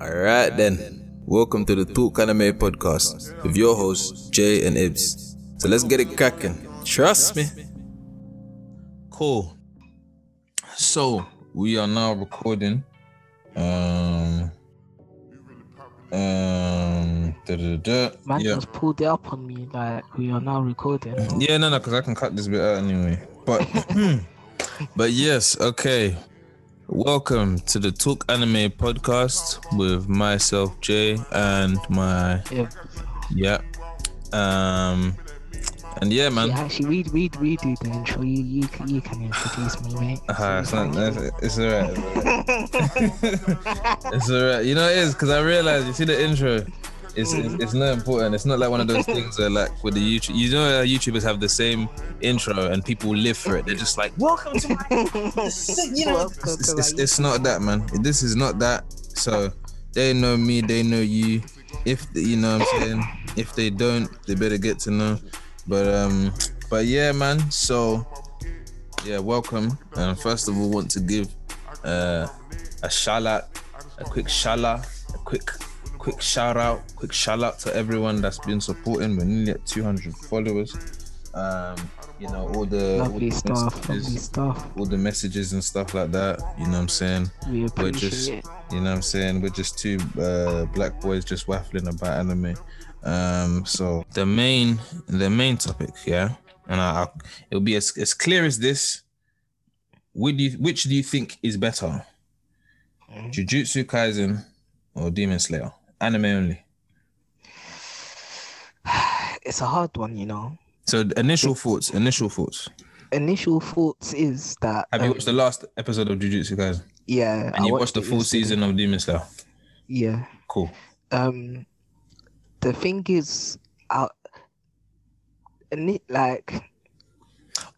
Alright then, welcome to the Talk Anime podcast with your hosts Jay and Ibs. So let's get it cracking. Trust me. Cool. So we are now recording. Um. Um. Da, da, da. Man Yeah. just pulled it up on me like we are now recording. Yeah, no, no, because I can cut this bit out anyway. But, but yes, okay. Welcome to the Talk Anime podcast with myself, Jay, and my Yeah, yeah, um, and yeah, man. yeah, actually, we read, redo the intro. You, you, can- you can introduce me, mate. Uh, it's, not, it's, it's alright. it's alright. You know it is because I realized you see the intro. It's, it's it's not important. It's not like one of those things where like with the YouTube. You know how YouTubers have the same intro and people live for it. They're just like, welcome to my. you know, it's, it's, it's not that, man. This is not that. So they know me. They know you. If you know what I'm saying. If they don't, they better get to know. But um, but yeah, man. So yeah, welcome. And first of all, want to give uh, a shout out, a quick out, a quick, quick shout out, quick shout out to everyone that's been supporting. We're nearly at 200 followers. Um, you know all the, all the stuff, lovely messages, stuff. all the messages and stuff like that. You know what I'm saying? We We're appreciate just, it. you know what I'm saying? We're just two uh, black boys just waffling about anime. Um, so the main, the main topic, yeah, and I, I it'll be as, as clear as this. Which do you, which do you think is better, Mm. Jujutsu Kaisen or Demon Slayer? Anime only. It's a hard one, you know. So initial thoughts, initial thoughts. Initial thoughts is that Have you um, watched the last episode of Jujutsu Kaisen? yeah, And I you watched the full season of Demon Slayer? Yeah. Cool. Um, the thing is, it, like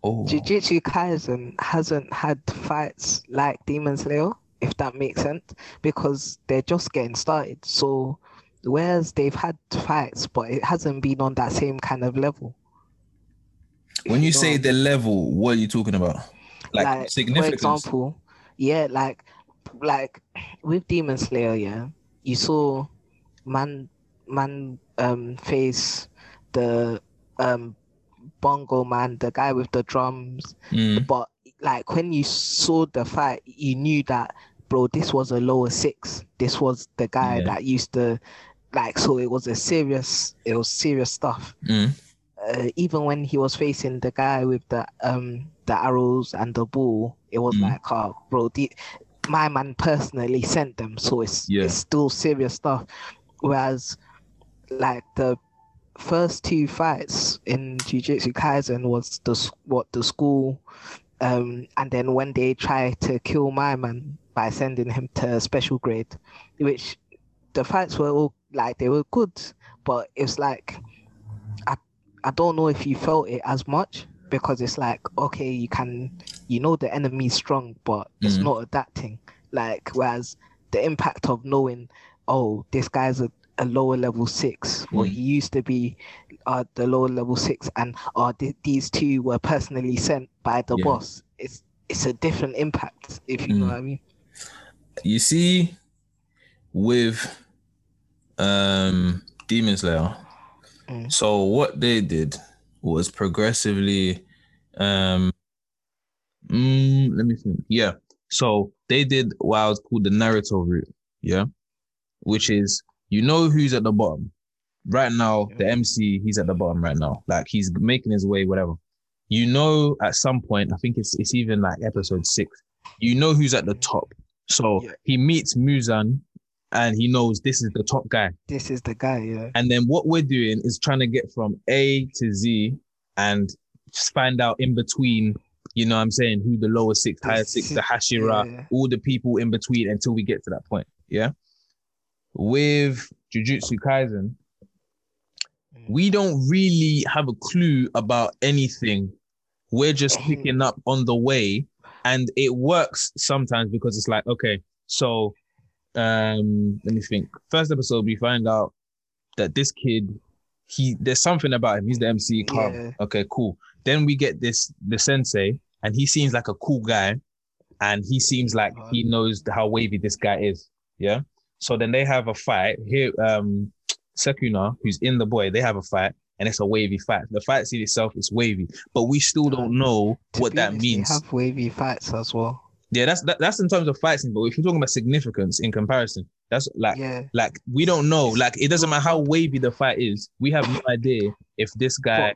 Oh, Jujutsu Kaisen hasn't had fights like Demon Slayer, if that makes sense, because they're just getting started. So, whereas they've had fights, but it hasn't been on that same kind of level. When you know say the level, what are you talking about? Like, I mean. for example, yeah, like, like with Demon Slayer, yeah, you saw man, man, um, face the um, bongo man, the guy with the drums, Mm, but like when you saw the fight, you knew that bro, this was a lower six. This was the guy Yeah. that used to like so it was a serious it was serious stuff. mm, Uh, even when he was facing the guy with the um the arrows and the ball, it was Mm. like, oh bro, the, my man personally sent them, so it's Yeah. it's still serious stuff. Whereas like the first two fights in Jujutsu Kaisen was the what the school, um, and then when they try to kill my man by sending him to special grade, which the fights were all like they were good, but it's like I I don't know if you felt it as much because it's like okay you can you know the enemy's strong but it's Mhm. not adapting like whereas the impact of knowing oh this guy's a, a lower level six or Mm. he used to be uh, the lower level six and uh, th- these two were personally sent by the Yeah. boss it's it's a different impact if you know Mm. what I mean you see, with um Demon Slayer, Mm. so what they did was progressively um mm, let me think. Yeah. So they did what I was called the Naruto route, yeah, which is you know who's at the bottom. Right now, the MC, he's at the bottom right now. Like he's making his way, whatever. You know, at some point, I think it's it's even like episode six. You know who's at the top. So Yeah. he meets Muzan and he knows this is the top guy. this is the guy yeah And then what we're doing is trying to get from A to Z and just find out in between, you know what I'm saying, who the lower six, higher six, the Hashira, Yeah. all the people in between until we get to that point. Yeah. With Jujutsu Kaisen, we don't really have a clue about anything. We're just picking up on the way. And it works sometimes because it's like, okay, so um let me think. First episode, we find out that this kid, he there's something about him. He's the MC club. Yeah. Okay, cool. Then we get this the sensei, and he seems like a cool guy, and he seems like he knows how wavy this guy is. Yeah. So then they have a fight here. Um, Sukuna, who's in the boy, they have a fight, and it's a wavy fight. The fight scene itself is wavy, but we still don't know To what that honest, they means. have wavy fights as well. Yeah, that's that, that's in terms of fight scene. But if you're talking about significance in comparison, that's like yeah. like we don't know. Like it doesn't matter how wavy the fight is. We have no idea if this guy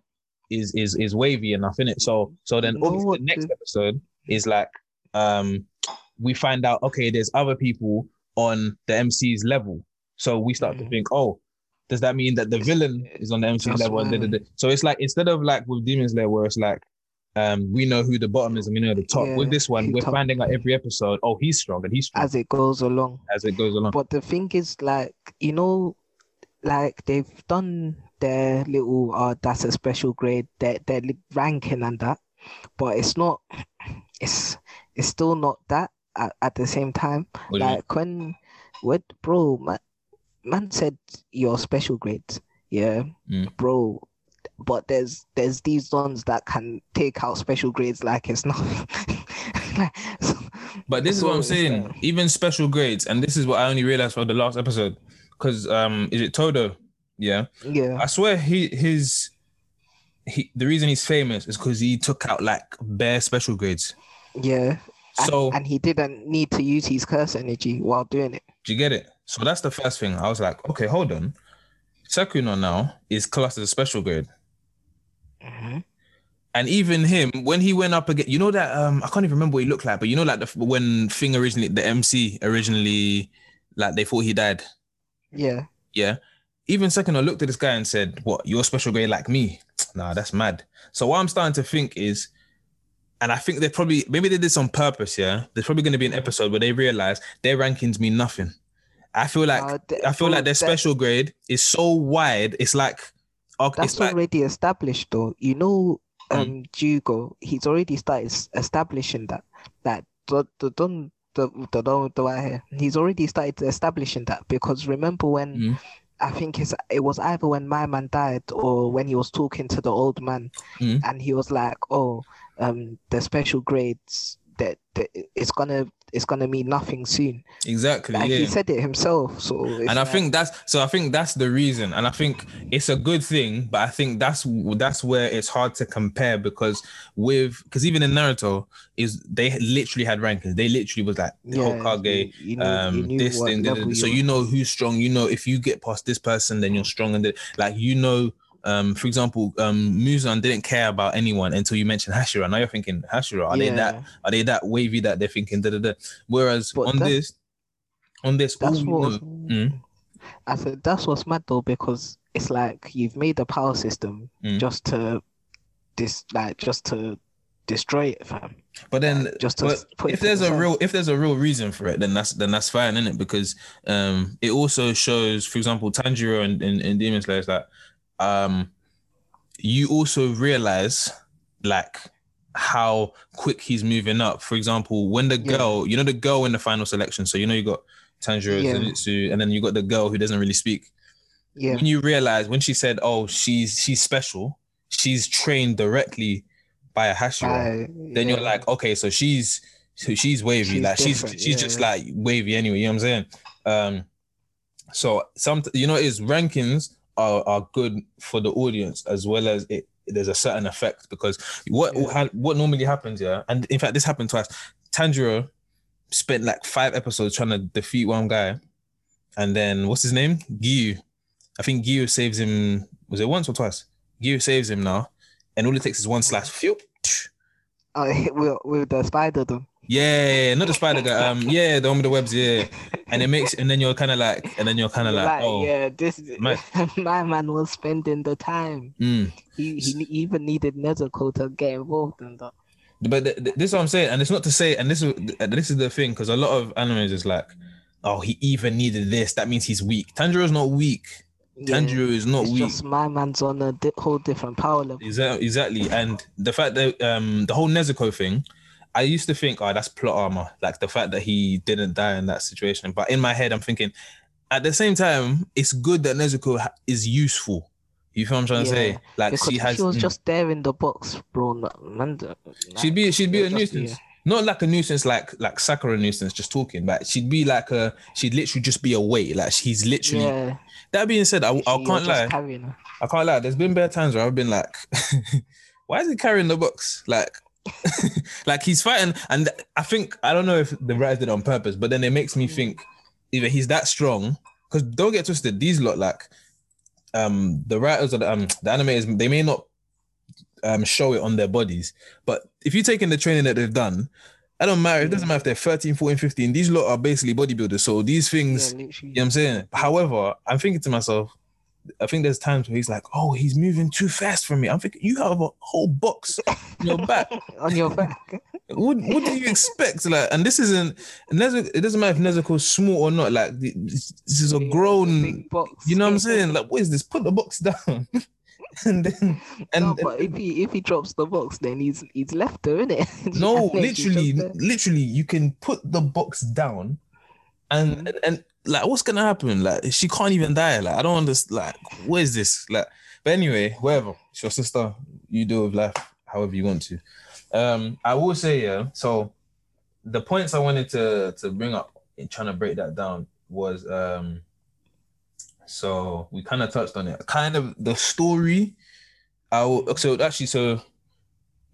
is is is wavy enough in it. So so then know the next episode is like um we find out okay there's other people on the MC's level. So we start to Mhm. think oh does that mean that the villain is on the MC that's level? And da, da, da. So it's like instead of like with Demons Slayer where it's like um we know who the bottom is and we know the top. Yeah, with this one we're top. finding out every episode oh he's strong and he's strong As it goes along. as it goes along. But the thing is, like, you know, like they've done their little, uh, that's a special grade, their, their li- ranking and that, but it's not, it's, it's still not that at, at the same time. What do you mean? Like, when, what, bro, man, man said your special grades, yeah, Mm. bro. But there's there's these ones that can take out special grades like it's not. like, so- But this is what I'm saying. like- Even special grades, and this is what I only realized for the last episode. Because um, is it Todo? Yeah, yeah. I swear he his he the reason he's famous is because he took out like bare special grades. Yeah. And, So and he didn't need to use his curse energy while doing it. do you get it? So that's the first thing. I was like, okay, hold on. Sukuna now is classed as a special grade. And even him, when he went up again, you know that um, I can't even remember what he looked like, but you know, like the when Thing originally, the MC originally, like they thought he died. Yeah. Yeah. Even second, I looked at this guy and said, What, you're special grade like me? Nah, that's mad. So what I'm starting to think is, and I think they probably maybe they did this on purpose, yeah. There's probably gonna be an episode where they realize their rankings mean nothing. I feel like Uh, I feel like their special grade is so wide, it's like okay, That's it's like already established, though. You know, Mm. um, Gojo, he's already started establishing that. That don't the the don't the right. He's already started establishing that because remember when Mm. I think it was either when my man died or when he was talking to the old man, Mm. and he was like, "Oh, um, the special grades that, that it's gonna it's gonna mean nothing soon." exactly Like yeah. he said it himself. So and I like- think that's so. I think that's the reason, and I think it's a good thing. But I think that's that's where it's hard to compare because with because even in Naruto is they literally had rankings. They literally was like yeah, Hokage, you, you knew, um, this thing. da- da- level da. So you know who's strong. You know if you get past this person, then you're strong. And like you know, um, for example, um, Muzan didn't care about anyone until you mentioned Hashira. Now you're thinking Hashira. Are they that? Are they that wavy that they're thinking? Da, da, da. Whereas But on this, on this, That's we what Mm. I said that's what's mad though because it's like you've made the power system Mm. just to this like just to destroy it, fam. But then, Like, just to but put if there's a side. real if there's a real reason for it, then that's then that's fine, isn't it? Because um, it also shows, for example, Tanjiro and, and, and Demon Slayer is that um, you also realize like how quick he's moving up. For example, when the Yeah. girl, you know, the girl in the final selection. So you know you got Tanjiro, Yeah. Zenitsu, and then you got the girl who doesn't really speak Yeah, when you realize when she said, "Oh, she's she's special," she's trained directly by a Hashira. I- then you're like, okay, so she's so she's wavy, She's like she's she's yeah, just yeah. like wavy anyway. You know what I'm saying? Um, so some you know is rankings are are good for the audience as well as it. There's a certain effect because what Yeah. what normally happens, yeah, and in fact this happened twice. Tanjiro spent like five episodes trying to defeat one guy, and then what's his name? Giyu. I think Giyu saves him. Was it once or twice? Giyu saves him now, and all it takes is one slash. Phew. Oh, with, with the spider though. Yeah, not the spider guy. Um, yeah, the one with the webs. Yeah, and it makes, and then you're kind of like, and then you're kind of like, Like, oh, yeah, this mad. my man was spending the time. mm. He he even needed Nezuko to get involved in that. But th- th- this is what I'm saying, and it's not to say, and this is this is the thing, because a lot of animes is like, oh, he even needed this. That means he's weak. Tanjiro's not weak. Yeah, Tanjiro is not weak. just my man's on a di- whole different power level. Exactly, exactly. And the fact that um the whole Nezuko thing, I used to think, oh, that's plot armor, like the fact that he didn't die in that situation. But in my head, I'm thinking, at the same time, it's good that Nezuko ha- is useful. You feel what I'm trying to say? Like Because she has, she was mm. just there in the box, bro. Man, the- she'd be she'd be a nuisance. yeah. not like a nuisance, like like Sakura nuisance, just talking. But she'd be like a, she'd literally just be away. Like she's literally. Yeah. That being said, I, I can't lie. I can't lie. There's been bare times where I've been like, why is he carrying the box? Like, like he's fighting, and I think I don't know if the writers did it on purpose, but then it makes me think either he's that strong. Because don't get twisted, these lot like, um, the writers or the um the animators they may not um show it on their bodies, but if you take in the training that they've done. I don't matter. It doesn't matter if they're 13, 14, 15. These lot are basically bodybuilders. So these things, Yeah, you know what I'm saying? However, I'm thinking to myself, I think there's times where he's like, oh, he's moving too fast for me. I'm thinking, you have a whole box on your back. on your back. what, what do you expect? Like, and this isn't, Nezuko, it doesn't matter if Nezuko's small or not. Like, this this is a grown, box. you know what I'm saying? Like, what is this? Put the box down. and then, and, no, but if he if he drops the box, then he's he's left her, it? no, And then she's literally, literally, you can put the box down and, Mm-hmm. and, and like, what's gonna happen? Like, she can't even die. Like, I don't understand. Like, what is this? Like, but anyway, whatever. It's your sister. You do with life however you want to. Um, I will say, yeah. So, the points I wanted to to bring up in trying to break that down was, um, so we kind of touched on it. Kind of the story. I will, so actually, so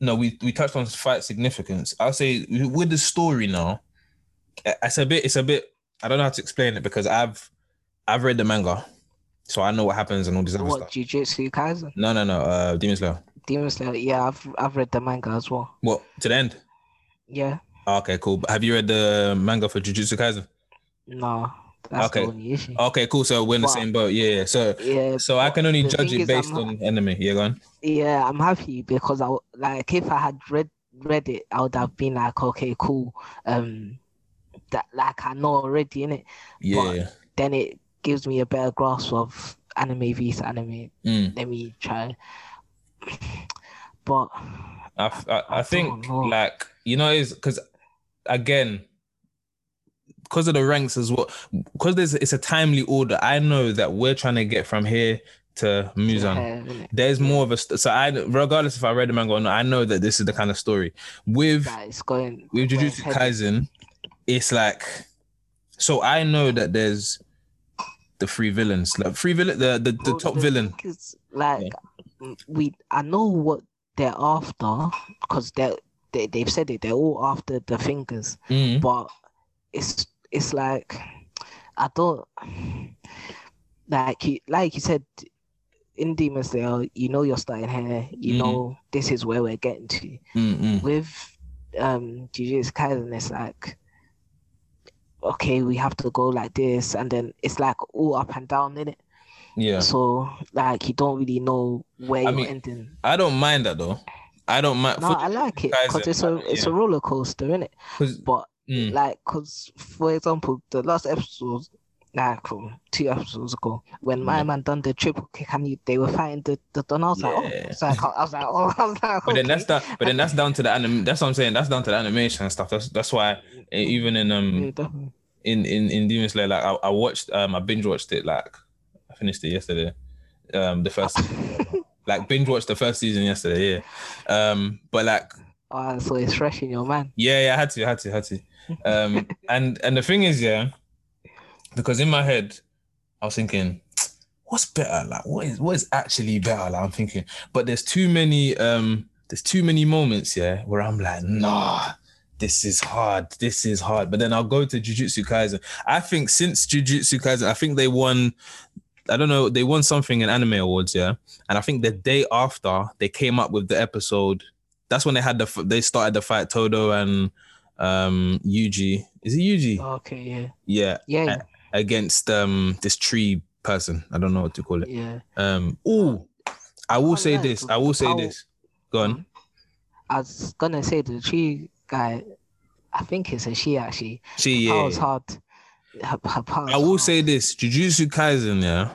no, we we touched on fight significance. I'll say with the story now, it's a bit, it's a bit. I don't know how to explain it because I've I've read the manga, so I know what happens and all this other stuff. What stuff. Jujutsu Kaisen? No, no, no. Uh, Demon Slayer. Demon Slayer. Yeah, I've I've read the manga as well. What to the end? Yeah. Oh, okay, cool. But have you read the manga for Jujutsu Kaisen? No, that's Okay. the only issue. Okay, cool. So we're in the same boat. Yeah. yeah. So Yeah. so I can only judge it I'm based on enemy. Yeah, go on. Yeah, I'm happy because I like if I had read read it, I would have been like, okay, cool. Um, that like I know already in it. Yeah. yeah. Then it gives me a better grasp of anime vs anime. Mm. Let me try. But I, think don't know. like you know is because again because of the ranks as well because there's it's a timely order I know that we're trying to get from here to Muzan yeah, there's more of a st- so I regardless if I read the manga or not I know that this is the kind of story with going. with Jujutsu. Kaisen it's like so I know that there's the three villains like three villain the the, the Well, top the villain is, like mm, we, I know what they're after because they they they've said it. They're all after the fingers, Mhm. but it's it's like I don't like you like you said in Demon Slayer. You know you're starting here. You Mhm. know this is where we're getting to. Mm-mm. With um Jujutsu Kaisen, it's like okay, we have to go like this, and then it's like all up and down in it. yeah So like you don't really know where I you're mean, ending. I don't mind that though I don't mind No, for I like it because it's a it's a roller coaster, isn't it? But mm. like, cause for example, the last episode, like um, two episodes ago, when my Yeah. man done the triple kick and he, they were fighting the the Don, I was like, oh, Yeah. it's like, I was like, oh, I was like, But then that's that. But then that's down to the anim. That's what I'm saying. That's down to the animation and stuff. That's that's why e- even in um in in in Demon Slayer, like I, I watched um I binge watched it like I finished it yesterday. Um, the first like binge watched the first season yesterday. Yeah. Um, but like Oh, so it's fresh in your mind. yeah, yeah, I had to, I had to, I had to. Um, and and the thing is, yeah, because in my head, I was thinking, what's better? Like, what is what is actually better? Like, I'm thinking, but there's too many, um, there's too many moments, yeah, where I'm like, nah, this is hard, this is hard. But then I'll go to Jujutsu Kaisen. I think since Jujutsu Kaisen, I think they won. I don't know, they won something in anime awards, yeah. And I think the day after they came up with the episode, that's when they had the they started the fight Todo and um Yuji. Is it Yuji? Okay, yeah, Yeah, yeah, yeah. Against um this tree person. I don't know what to call it. yeah. Um oh, I will Oh, say yeah, this. I will say this. Go on. I was gonna say the tree guy. I think it's a she actually. She yeah. Power's hard. Her, her power's I will hard. say this: Jujutsu Kaisen, yeah,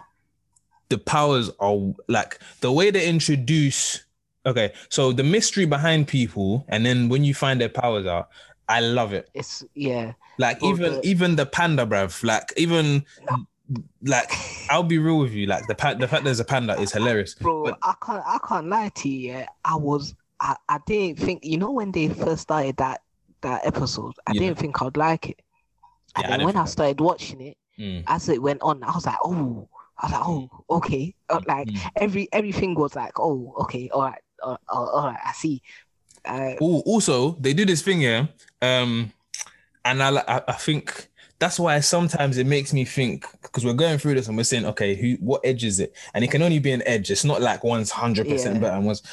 the powers are like the way they introduce. Okay, so the mystery behind people, and then when you find their powers out, I love it. it's yeah. Like Well, even the- even the panda, bruv. Like even like I'll be real with you. Like the pa- the fact there's a panda is hilarious. Bro, But- I can't I can't lie to you. Yeah. I was I, I didn't think you know when they first started that that episode, I Yeah. didn't think I'd like it. And Yeah, then didn't when I started watching it, Mm. as it went on, I was like, oh, I was like, oh, okay. Uh, like Mm. every everything was like, oh, okay, all right, uh, uh, all right, I see. Uh, Ooh, also, they do this thing, yeah. Um, and I, I, think that's why sometimes it makes me think because we're going through this and we're saying, okay, who, what edge is it? And it can only be an edge. It's not like one's hundred percent better and one's.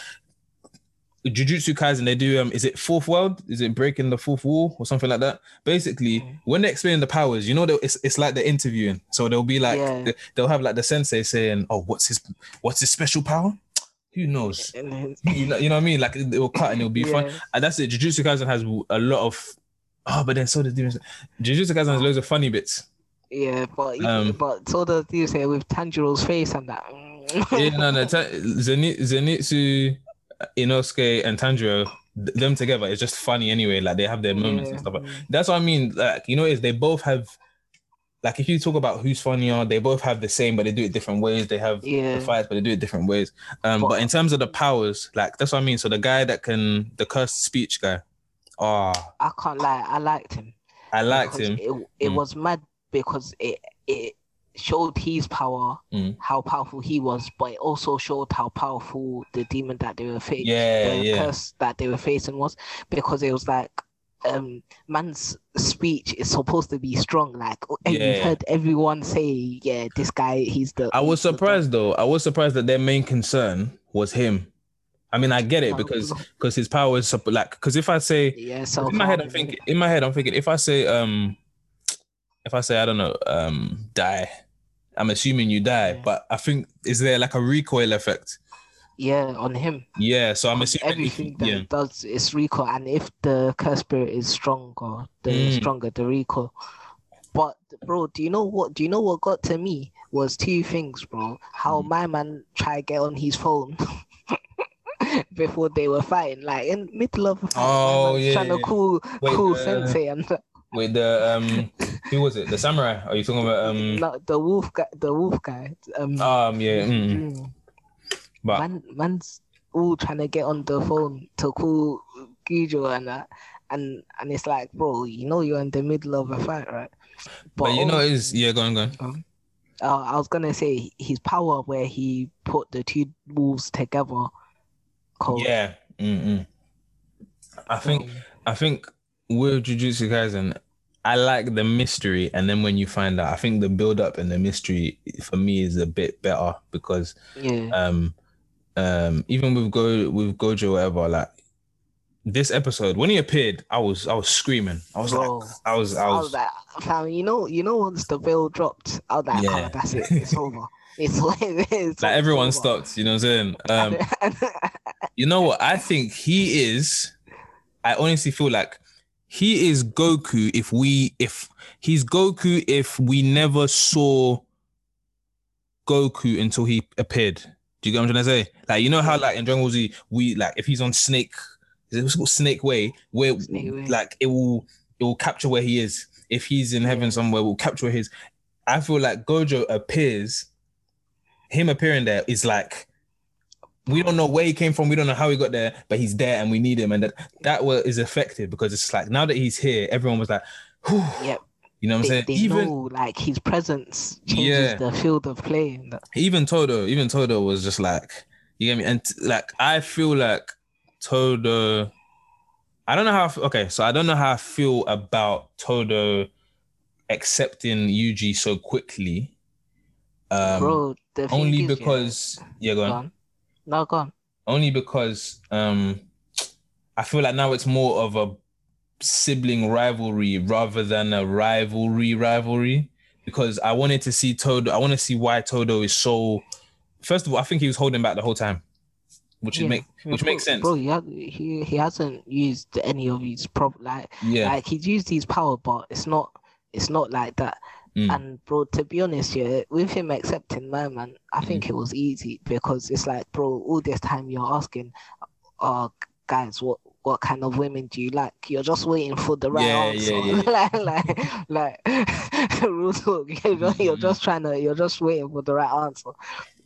Jujutsu Kaisen, they do um, is it fourth world? Is it breaking the fourth wall or something like that? Basically, Mm. when they explain the powers, you know, it's it's like they're interviewing. So they'll be like, Yeah. they'll have like the sensei saying, "Oh, what's his what's his special power? Who knows? You know, you know what I mean? Like it will cut and it'll be fun. yeah, And that's it. Jujutsu Kaisen has a lot of. Oh, but then so does Demon. Slayer. Jujutsu Kaisen has loads of funny bits. yeah, but Um, but so does you say with Tanjiro's face and that. Yeah, no, no. Ta- Zenitsu, Zenitsu, Inosuke, and Tanjiro, th- them together is just funny anyway. Like they have their moments and stuff. Like, that's what I mean. Like you know, is they both have. Like if you talk about who's funnier, they both have the same, but they do it different ways. They have Yeah. the fights, but they do it different ways. Um, but But- in terms of the powers, like that's what I mean. So the guy that can, the cursed speech guy. Oh, I can't lie, I liked him. I liked him. It, it Mm. was mad because it it showed his power, Mm. how powerful he was, but it also showed how powerful the demon that they were facing, Yeah, the yeah. curse that they were facing was, because it was like um man's speech is supposed to be strong. Like Yeah. you've heard everyone say, yeah, this guy, he's the. I was he's the- surprised though. I was surprised that their main concern was him. I mean, I get it because because his power is like because if I say Yeah, so in my head, I'm thinking in my head, I'm thinking if I say um if I say I don't know um die, I'm assuming you die. Yeah. But I think is there like a recoil effect? yeah, on him. Yeah, so I'm assuming everything that yeah. it does is recoil, and if the curse spirit is stronger, the Mm. stronger the recoil. But bro, do you know what? Do you know what got to me was two things, bro. How Mm. my man tried to get on his phone before they were fighting, like in middle of a fight, Oh, yeah, trying to yeah. cool, Wait, cool uh, sensei, and with the um who was it? The samurai? Are you talking about um no, the wolf guy, the wolf guy. Um, um yeah mm. mm. but man, man's all trying to get on the phone to call Gojo and that, and and it's like, bro, you know you're in the middle of a fight, right? but you know is yeah go on go on. uh, I was gonna say his power where he put the two wolves together. Cold. Yeah. Mm-mm. I think Um, I think with Jujutsu Kaisen, I like the mystery, and then when you find out, I think the build up and the mystery for me is a bit better because yeah, um um even with Go with Gojo whatever like this episode when he appeared, I was I was screaming. I was Bro. like I was I I was, was like, fam, you know, you know, once the veil dropped, I was like, Yeah. oh, that's it, it's over. It's, it's like everyone stopped. You know what I'm saying? Um, You know what? I think he is. I honestly feel like he is Goku. If we, if he's Goku, if we never saw Goku until he appeared. Do you get what I'm trying to say? Like you know how like in Dragon Ball Z, we like if he's on Snake, is it what's called Snake Way, where Snake Way. like it will it will capture where he is. If he's in heaven somewhere, we'll capture where he is. I feel like Gojo appears. Him appearing there is like we don't know where he came from. We don't know how he got there, but he's there and we need him. And that that was, is effective because it's like now that he's here, everyone was like, Whew. Yep. you know what I'm saying? they Even know like his presence changes Yeah. the field of play. Even Todo, even Todo was just like, you get me? And t- like I feel like Todo. I don't know how. I f- Okay, so I don't know how I feel about Todo accepting Yuji so quickly. Um, Bro, the only is, yeah, because yeah, go go on. on. No, go on. only because um I feel like now it's more of a sibling rivalry rather than a rivalry rivalry because I wanted to see Todo I want to see why Todo is so first of all I think he was holding back the whole time which is Yeah. make which Bro- makes sense Bro, he, he he hasn't used any of his prop like yeah like he's used his power, but it's not it's not like that. Mm. And bro, to be honest, yeah, with him accepting my man, I think Mm. it was easy because it's like, bro, all this time you're asking, uh, guys, what what kind of women do you like? You're just waiting for the right Yeah, answer. yeah, like, like, like, real talk. You're just, you're Mhm. just trying to, you're just waiting for the right answer.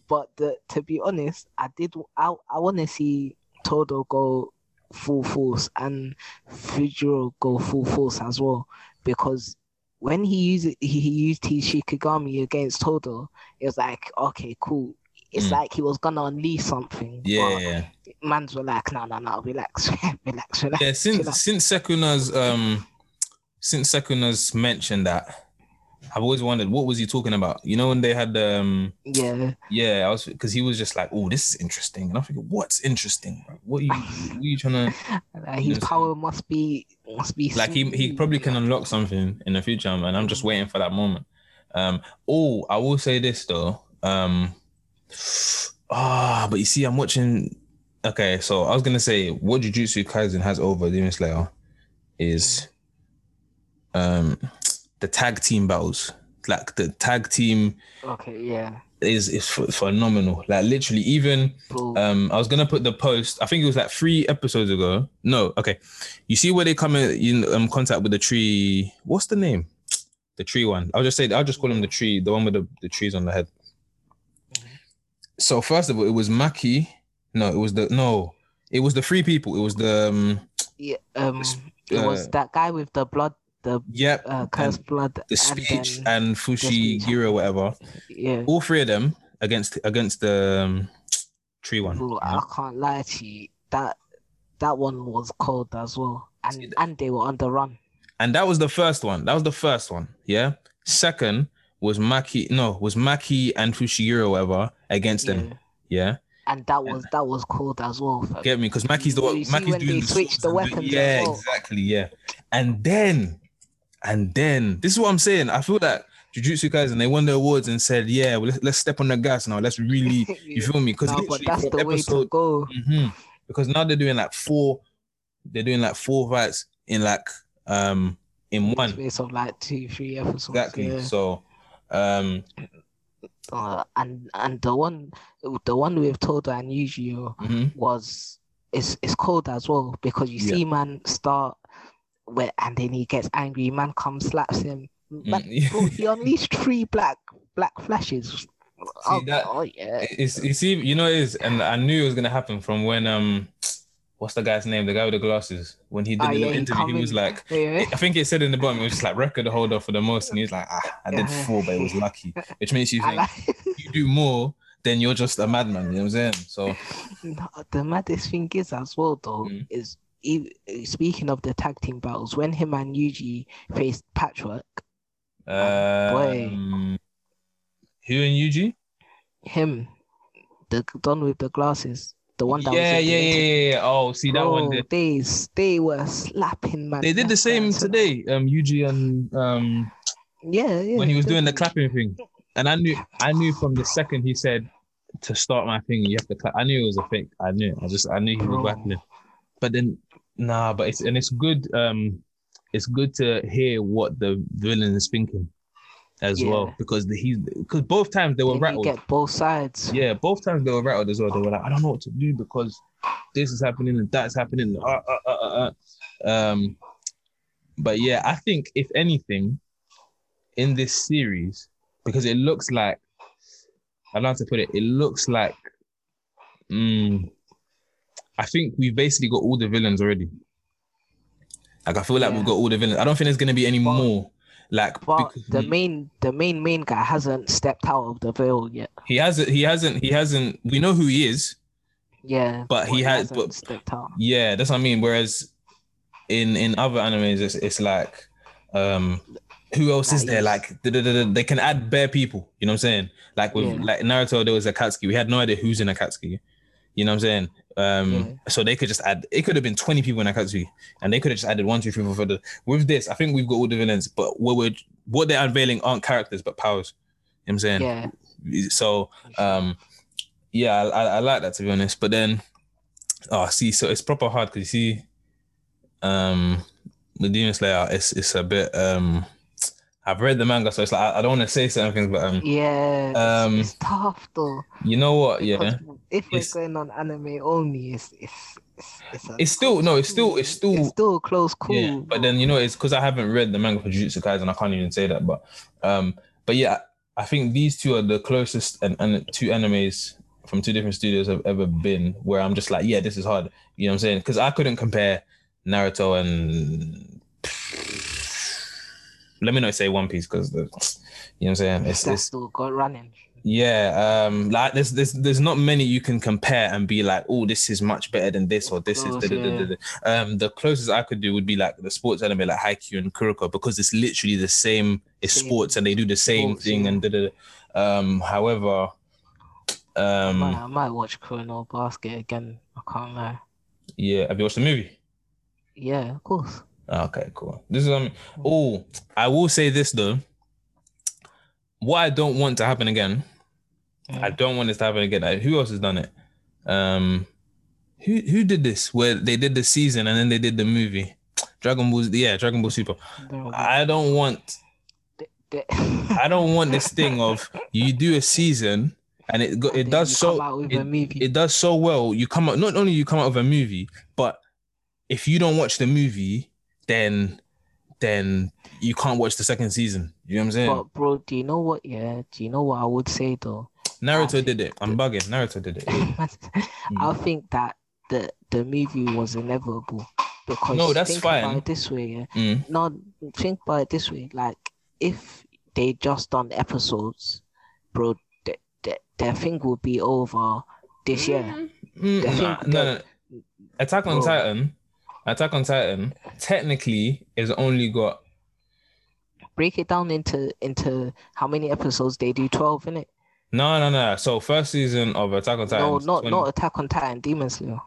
But the, to be honest, I did, I, I want to see Todo go full force and Fujiro go full force as well because when he used he, he used his Shikigami against Todo, it was like okay, cool. It's Mm. like he was gonna unleash something. Yeah. Mans were like, no, no, no, relax, relax, relax. Yeah, chill out." since since Sukuna's um since Sukuna's mentioned that, I've always wondered what was he talking about. You know when they had um yeah, yeah, I was because he was just like, oh, this is interesting, and I'm thinking, what's interesting? Bro? What are you what are you trying to like, his power must be must be like? He he probably can unlock something in the future, and I'm just waiting for that moment. Um, oh, I will say this though. Um, ah, but you see, I'm watching. Okay, so I was gonna say what Jujutsu Kaisen has over Demon Slayer is um the tag team battles. Like the tag team Okay, yeah. is is ph- phenomenal. Like literally, even um, I was gonna put the post. I think it was like three episodes ago. No, okay. You see where they come in, in um, contact with the tree. What's the name? The tree one. I'll just say. I'll just call him the tree. The one with the, the trees on the head. So first of all, it was Maki. No, it was the no. It was the three people. It was the um, yeah, um, s- it was uh, that guy with the blood, the yep, uh, cursed blood, the speech and, and Fushi. Gira, whatever. yeah. All three of them against against the um, tree one. Bro, yeah. I can't lie to you. That that one was cold as well, and and they were on the run. And that was the first one. That was the first one. Yeah. Second was Maki. No, was Maki and Fushiguro, whatever, against Yeah. them. Yeah. And that was that was cold as well. fam. Get me? Because Maki's the one. Maki's doing they the switch the weapons Yeah, well. exactly. Yeah. And then, and then, this is what I'm saying. I feel that Jujutsu Kaisen they won the awards and said, "Yeah, well, let's, let's step on the gas now. Let's really." You feel me? Because No, that's the way to episode, go. Mhm. because now they're doing like four. They're doing like four fights in like um in one. Space of like two, three episodes. Exactly. Yeah. So, um, Uh, and and the one the one with Todo and Yu mhm. was is is cold as well because you Yeah. see man start where and then he gets angry. Man comes slaps him. Man, Mm, bro, he unleashed three black black flashes. oh, that- oh yeah. It's you see, you know, it is, and I knew it was gonna happen from when um, what's the guy's name? The guy with the glasses. When he did Ah, the yeah, little he interview, come he was like, Yeah. I think it said in the bottom, it was just like record holder for the most, and he was like, ah, I did Yeah. four, but it was lucky, which makes you think like, you do more, then you're just a madman. You know what I'm saying? So No, the maddest thing is as well though Mm. is e- speaking of the tag team battles when him and Yuji faced Patchwork, boy. um, who and Yuji? him, the don with the glasses, the one that Yeah, was yeah, yeah, yeah, yeah. Oh, see that one. There. They they were slapping man. They did the same today. Um, Yuji and um. Yeah, yeah. when he was doing the clapping thing. And I knew I knew from the second he said to start my thing, you have to clap. I knew it was a fake. I knew. I just I knew he was Bro. battling. But then nah, but it's and it's good um it's good to hear what the villain is thinking as Yeah. well. Because the, he because both times they were Then rattled. get both sides. Yeah, both times they were rattled as well. They were like, I don't know what to do because this is happening and that's happening. Uh, uh, uh, uh, uh. Um, but yeah, I think if anything, in this series, because it looks like, I don't know how to put it. It looks like, mm, I think we've basically got all the villains already. Like I feel like we've got all the villains. I don't think there's gonna be any But- more. Like But the main the main main guy hasn't stepped out of the veil yet. he hasn't. He hasn't. He hasn't. We know who he is. Yeah. But he has- hasn't but- stepped out. Yeah, that's what I mean. Whereas in in other animes, it's, it's like, um, who else is there? Like, Like, da-da-da-da, they can add bare people. You know what I'm saying? Like with Yeah. like Naruto, there was Akatsuki. We had no idea who's in Akatsuki. You know what I'm saying? Um, Yeah. so they could just add. It could have been 20 people in Akatsuki, and they could have just added one, two, three, four, five. With this, I think we've got all the villains, but what we're what they're unveiling aren't characters but powers. You know what I'm saying? Yeah. So um yeah I, I, I like that to be honest but then oh see so it's proper hard because you see um the demon slayer it's it's a bit um i've read the manga so it's like i, don't want to say certain things but um Yeah. it's- Um, it's, tough though. you know what yeah if we're It's- going on anime only, it's it's it's, it's, it's still no it's still it's still it's still close call. yeah but then you know it's because i haven't read the manga for jujutsu kaisen i can't even say that but um but yeah i think these two are the closest and, and two animes from two different studios have ever been where I'm just like, yeah, this is hard. You know what I'm saying? Because I couldn't compare Naruto and let me not say One Piece because the you know what I'm saying. It's, That's it's still got running. yeah, um, like there's there's there's not many you can compare and be like, oh, this is much better than this or this course, is. Da, da, da, da, da. Um, the closest I could do would be like the sports anime like Haikyuu and Kuroko because it's literally the same. It's Same sports and they do the same sports, thing yeah. and da, da, um. However, I, um, might, I might watch Kuroko no Basket again. I can't lie. yeah. Have you watched the movie? Yeah, of course. Okay, cool. This is um. Oh, I will say this though. What I don't want to happen again. I Mm. don't want this to happen again. Like, who else has done it? Um, who who did this? Where they did the season and then they did the movie. Dragon Ball, yeah, Dragon Ball Super. I don't want. I don't want this thing of you do a season and it go, it does so come out with it, it does so well. You come out not only you come out with a movie, but if you don't watch the movie, then then you can't watch the second season. You know what I'm saying? But bro, do you know what? Yeah, do you know what I would say though? Naruto did it. I'm bugging. Naruto did it. I think that the the movie was inevitable because No, that's think fine. About it this way, yeah. Mm. No, think about it this way. Like if they just done episodes, bro, the, the, their thing will be over this year. Mm, nah, no, no. Attack on Bro. Titan, Attack on Titan, technically is only got Break it down into into how many episodes they do. Twelve in it. no, no, no. So first season of Attack on Titan. No, not 20 not Attack on Titan, Demon Slayer.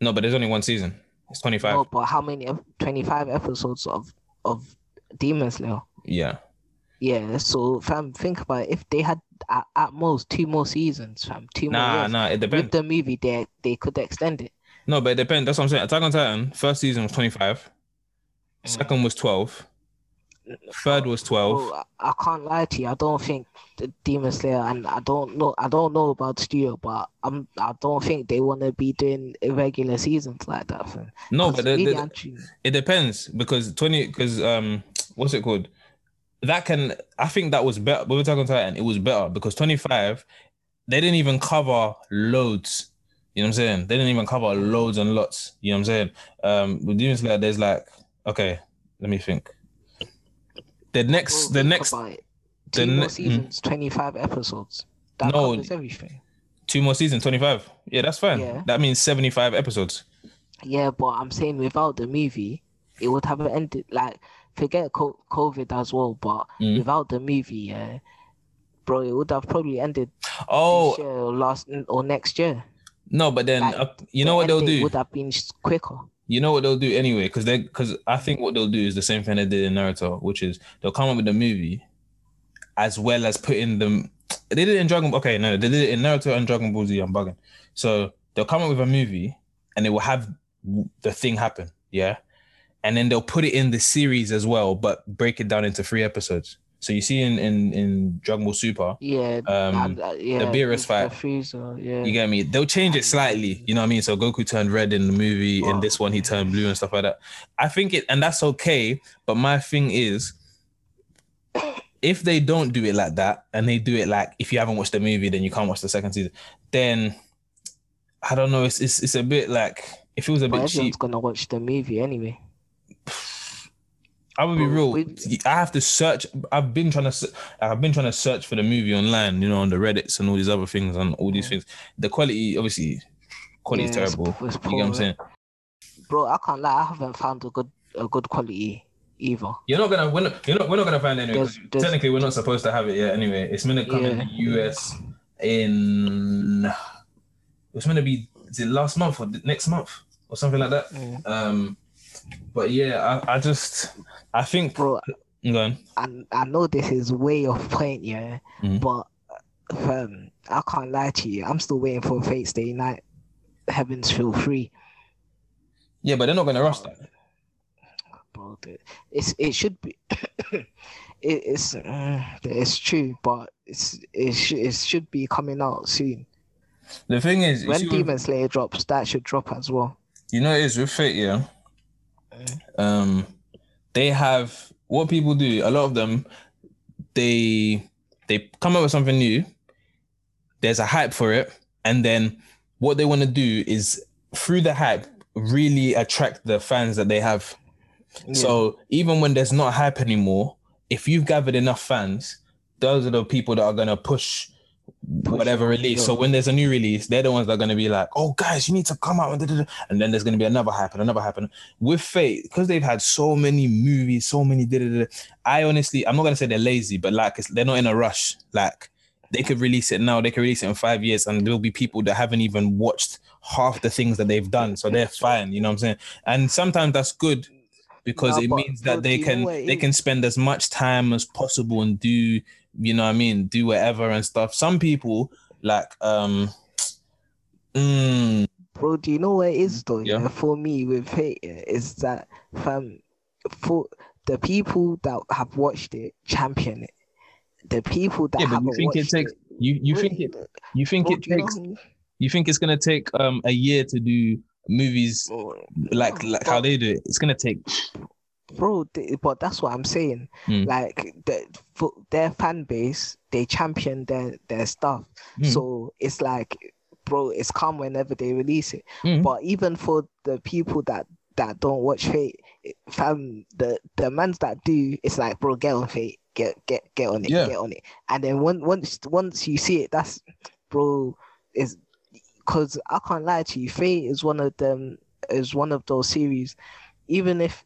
no, but there's only one season. It's 25. No, but how many? Twenty five episodes of of Demon Slayer. Yeah. Yeah, so fam, think about it. If they had at, at most two more seasons, fam, two more Nah, years. nah. It depends. With the movie, they they could extend it. No, but it depends. That's what I'm saying. Attack on Titan, first season was 25. Mm. Second was 12. Third was 12. Bro, I, can't lie to you. I don't think the Demon Slayer, and I don't know. I don't know about the studio, but I'm. I don't think they want to be doing irregular seasons like that. No, but the, really, the- it depends because 20 because um what's it called? That can I think that was better with Attack on Titan, it was better because 25 they didn't even cover loads. You know what I'm saying? They didn't even cover loads and lots. You know what I'm saying? Um with Demon Slayer, there's like okay, let me think. The next the next the two ne- more mm. seasons, twenty five episodes. That No. covers everything. two more seasons, 25. Yeah, that's fine. Yeah. That means 75 episodes. Yeah, but I'm saying without the movie, it would have ended like forget COVID as well. But Mm. without the movie, yeah, bro, it would have probably ended Oh this year or last or next year. No, but then Like, uh, you know what they'll do? Would have been quicker. You know what they'll do anyway, because they because I think what they'll do is the same thing they did in Naruto, which is they'll come up with the movie as well as putting them. They did it in Dragon. Okay, no, they did it in Naruto and Dragon Ball Z. I'm bugging. So they'll come up with a movie and they will have the thing happen, yeah, and then they'll put it in the series as well, but break it down into three episodes. So you see in in in Dragon Ball Super, Yeah. Um, uh, yeah. The Beerus fight. Frieza, yeah. you get me? They'll change it slightly. You know what I mean? So Goku turned red in the movie. In this one, he turned blue and stuff like that. I think it, and that's okay. But my thing is, if they don't do it like that, and they do it like if you haven't watched the movie, then you can't watch the second season. Then I don't know. It's it's, it's a bit like it feels a but bit everyone's cheap. gonna watch the movie anyway. I would be real. I have to search. I've been trying to. I've been trying to search for the movie online. You know, on the Reddits and all these other things and all these Yeah. things. The quality, obviously, quality is Yeah, it's- terrible. it's You get what I'm saying? Bro, I can't lie. I haven't found a good a good quality either. You're not gonna. We're not, you're not. We're not gonna find it anyway. There's- there's- technically, we're not supposed to have it yet. Anyway, it's gonna come in the US in. It's gonna be. Is it last month or the next month or something like that? Mm. Um, but yeah, I, I just. I think. Bro, Go on. I I know this is way off point, yeah, Mhm. but um, I can't lie to you. I'm still waiting for Fate Stay Night. Heavens feel free, Yeah, but they're not gonna rush that. bro. It's it should be. it, it's uh, it's true, but it's it should it should be coming out soon. The thing is, When Demon Slayer drops, that should drop as well. you know, it is with Fate, yeah. Um, they have what people do. A lot of them, they they come up with something new. There's a hype for it, and then what they want to do is through the hype really attract the fans that they have. So even when there's not hype anymore, if you've gathered enough fans, those are the people that are gonna push whatever release. So when there's a new release, they're the ones that are gonna be like, "Oh, guys, you need to come out," and, then there's gonna be another happen, another happen with Fate, because they've had so many movies, so many. da-da-da-da, I honestly, I'm not gonna say they're lazy, but like it's, they're not in a rush. Like they could release it now, they could release it in five years, and there'll be people that haven't even watched half the things that they've done, so they're fine. You know what I'm saying? And sometimes that's good because No, it means that they do you know can they can spend as much time as possible and do you know what I mean, do whatever and stuff. Some people like um mm, Bro, do you know what it is though? Yeah. Yeah. For me with Fate yeah, is that fam for the people that have watched it champion it. The people that yeah, haven't you think it takes you you think it you think bro, it do you know takes you think it's gonna take um a year to do movies like like how they do it? It's gonna take bro but that's what i'm saying Mm. like the, for their fan base they champion their their stuff Mm. so it's like bro it's calm whenever they release it Mm. but even for the people that that don't watch fate fam the the mans that do it's like bro get on fate get get get on it Yeah. get on it and then when, once once you see it that's bro is because i can't lie to you fate is one of them is one of those series even if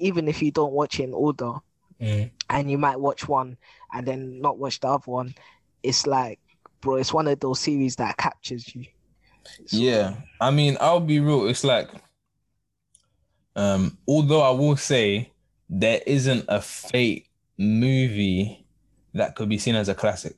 even if you don't watch it in order Mm. and you might watch one and then not watch the other one it's like bro it's one of those series that captures you So- Yeah, I mean, I'll be real. It's like, um, although I will say there isn't a Fate movie that could be seen as a classic.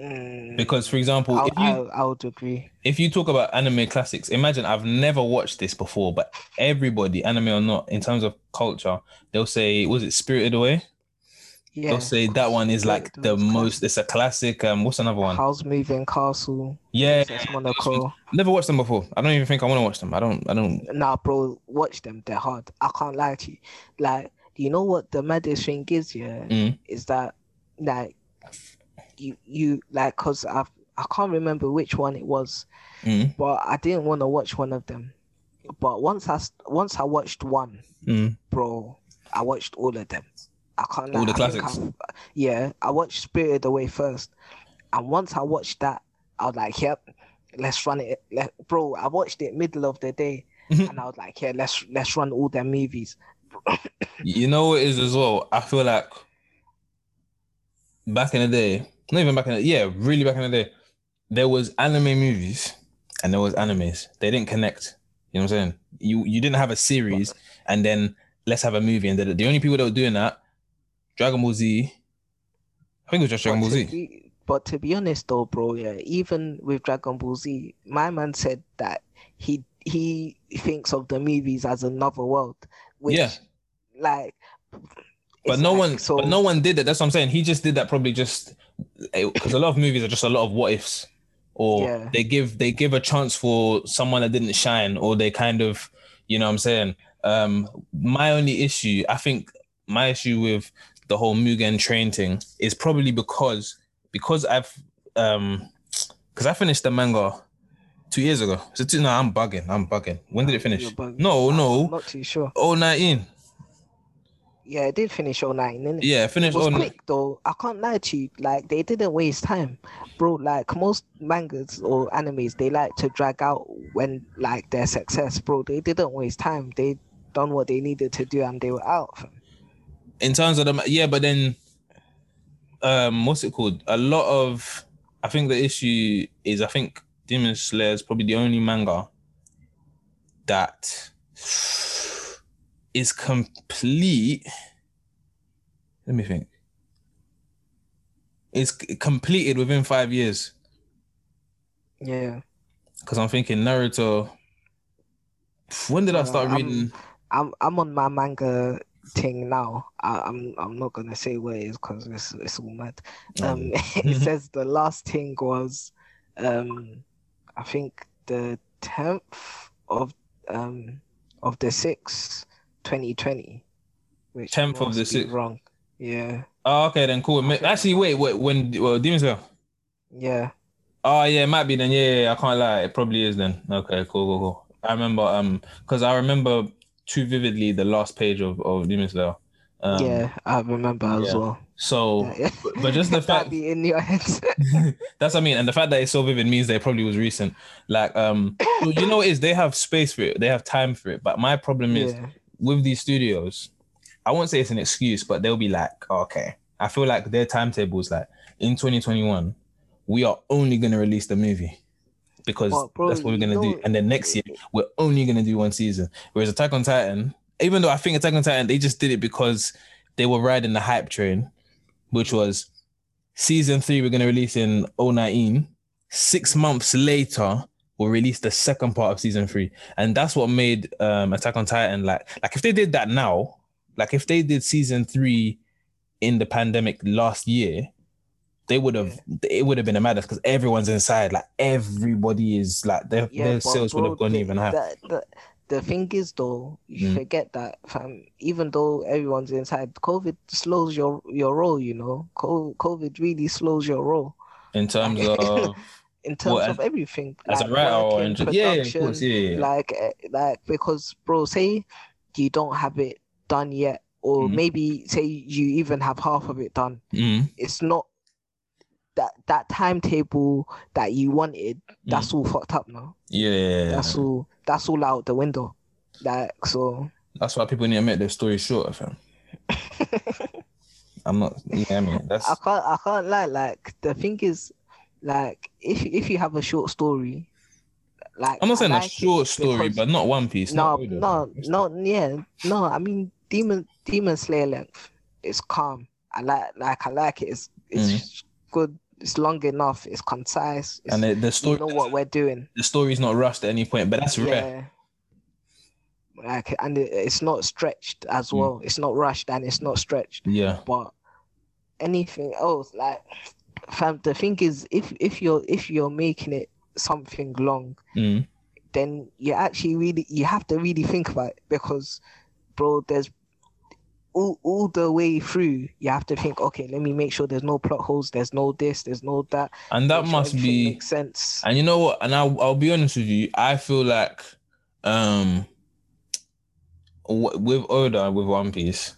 Mm, Because, for example, I, if you I, I would agree if you talk about anime classics, imagine I've never watched this before, but everybody, anime or not, in terms of culture, they'll say, was it Spirited Away? yeah they'll say that one is like the most. It's a classic. Um, what's another one? Howl's Moving Castle Yeah, Mononoke never watched them before. I don't even think I want to watch them. I don't. I don't. nah bro watch them they're hard I can't lie to you like you know what the maddest thing is yeah Mm. is that like you you like because I I can't remember which one it was Mm, but I didn't want to watch one of them. But once I once I watched one, mm. bro, I watched all of them. I can't. All lie, the classics? I've- Yeah, I watched Spirited Away first, and once I watched that, I was like, "Yep, let's run it." Let, bro, I watched it middle of the day, Mhm. and I was like, "Yeah, let's let's run all them movies." You know what it is as well. I feel like back in the day, not even back in the yeah, really back in the day, there was anime movies and there was animes. They didn't connect. You know what I'm saying? You you didn't have a series and then let's have a movie and the, the only people that were doing that, Dragon Ball Z. I think it was just Dragon But Ball Z. be- but to be honest, though, bro, yeah, even with Dragon Ball Z, my man said that he he thinks of the movies as another world, which, Yeah. like, But it's no like- one, So but no one did it. That's what I'm saying. He just did that probably just because a lot of movies are just a lot of what ifs, or Yeah. they give they give a chance for someone that didn't shine, or they kind of, you know, what I'm saying. Um, my only issue, I think, my issue with the whole Mugen train thing is probably because because I've um because I finished the manga two years ago. So two, no, I'm bugging. I'm bugging. When did it finish? You're. No, I'm no. not too sure. Oh, 19. Yeah, it did finish all 09, didn't it? Yeah, It finished. was Oh, quick though. I can't lie to you. Like they didn't waste time, bro. Like most mangas or animes, they like to drag out when like their success, bro. They didn't waste time. They done what they needed to do and they were out. in terms of the yeah, but then um what's it called? A lot of I think the issue is I think Demon Slayer is probably the only manga that is complete. Let me think. It's completed within five years. Yeah. Because I'm thinking Naruto. When did I Uh, start I'm- reading? I'm I'm on my manga thing now. I, I'm I'm not gonna say where it is because it's it's all mad. Um, it says the last thing was, um, I think the tenth of um of the sixth, 2020. Which 10th of the 6th. Wrong. Yeah. Oh, okay, then cool. Actually, wait, wait. When well, Demon Slayer. Yeah. Oh yeah, it might be then. Yeah, yeah, yeah, I can't lie. It probably is then. Okay, cool, cool, cool. I remember um because I remember too vividly the last page of of Demon Slayer. Um, yeah, I remember as yeah. well. So, Yeah, yeah. but- but just the fact be in your head. that's what I mean, and the fact that it's so vivid means that it probably was recent. Like um, you know is they have space for it, they have time for it. But my problem is with these studios, I won't say it's an excuse, but they'll be like, okay, I feel like their timetable is like in 2021, we are only gonna release the movie because But, bro, that's what we're gonna do, and then next year we're only gonna do one season. Whereas Attack on Titan, even though I think Attack on Titan, they just did it because they were riding the hype train, which was season three we're gonna release in 019. Six months later, we'll release the second part of season three, and that's what made um Attack on Titan like like if they did that now, like if they did season three in the pandemic last year, they would have it would have been a madness because everyone's inside, like everybody is like their Yeah, their sales would have gone the, even higher. The, the, the thing is, though, you Mm. forget that, fam. Even though everyone's inside, COVID slows your your roll. You know, COVID really slows your role in terms of in terms Well, of everything. as a like writer or in, yeah, yeah, of course, yeah, yeah. like eh, like because bro say you don't have it done yet or Mhm. maybe say you even have half of it done Mm, it's not that that timetable that you wanted that's all fucked up now yeah, that's all that's all out the window like so That's why people need to make their story shorter, fam. I'm not. Yeah, I mean that's i can't i can't lie like the thing is like if if you have a short story like I'm not saying a like it short story, because- but not One Piece. no, no, no, yeah, no. I mean, Demon Demon Slayer length is calm. I like, like, I like it. It's, it's good. It's long enough. It's concise. It's, Mm. and the, the you story, know what we're doing. the story's not rushed at any point, but that's rare. Yeah. Like, and it, it's not stretched as Mm. well. It's not rushed and it's not stretched. Yeah, But anything else, like, fam, the thing is, if if you're if you're making it something long, mm, then you actually really you have to really think about it because bro there's all, all the way through you have to think okay let me make sure there's no plot holes there's no this there's no that and that make must everything be. makes sense And you know what? And I'll, I'll be honest with you. I feel like, um, with Oda with One Piece,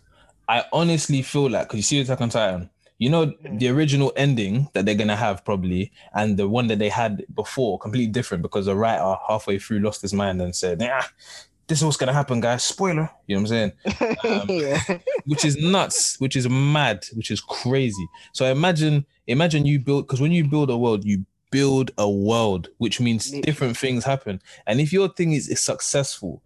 I honestly feel like because you see Attack on Titan, you know Mm. the original ending that they're gonna have probably, and the one that they had before completely different because the writer halfway through lost his mind and said, "Yeah, this is what's gonna happen, guys." Spoiler. You know what I'm saying? Um, yeah which is nuts, which is mad, which is crazy. So imagine, imagine you build because when you build a world, you build a world, which means different things happen. And if your thing is, is successful,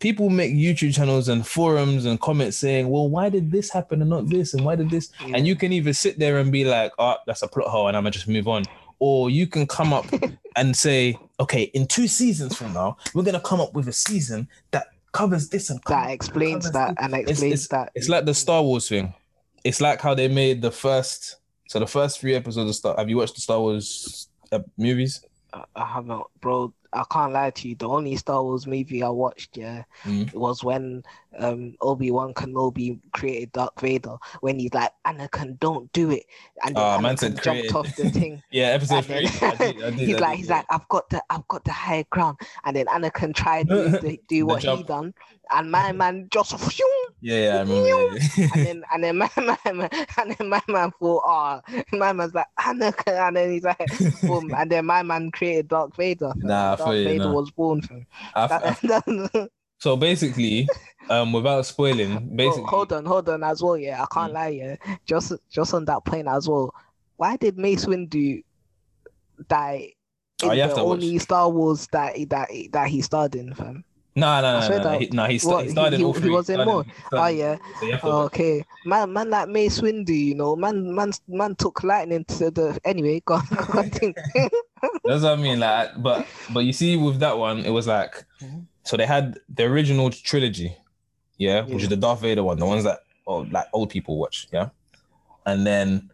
people make YouTube channels and forums and comments saying, "Well, why did this happen and not this, and why did this?" And you can either sit there and be like, "Oh, that's a plot hole," and I'm gonna just move on, or you can come up and say, "Okay, in two seasons from now, we're gonna come up with a season that covers this and that explains that this." and It's- explains it's- that it's like the Star Wars thing. It's like how they made the first. So the first three episodes of Star. Have you watched the Star Wars uh, movies? I- I haven't bro I can't lie to you the only Star Wars movie I watched yeah Mm. was when um Obi-Wan Kenobi created Darth Vader when he's like Anakin don't do it and then Ah, man said jumped created. off the thing Yeah, episode three. I did- I did- he's I like, did, he's yeah. like, I've got the, I've got the high ground, and then Anakin tried to do, do what he done, and my man just, yeah, yeah, I remember. and then and then my man, and then my man thought, oh, my man's like Anakin, and then he's like, boom, and then my man created Darth Vader. Nah, feel you, Vader nah. was born from. I- I- so basically, um, without spoiling, basically, Oh, hold on, hold on as well. Yeah, I can't Mm. lie. Yeah, just just on that point as well. Why did Mace Windu die in Oh, you have the to watch. only Star Wars that he- that that he starred in, fam? No, no, no, no, no, he, no, he, sta- what, he he- started he- three. was in more? he Oh yeah. So you have to Oh, okay, man, man, like Mace Windu, you know, man, man, man took lightning to the. Anyway, go on, continue. That's what I mean. Like, but but you see, with that one, it was like, so they had the original trilogy, yeah, which is the Darth Vader one, the ones that oh, like old people watch, yeah, and then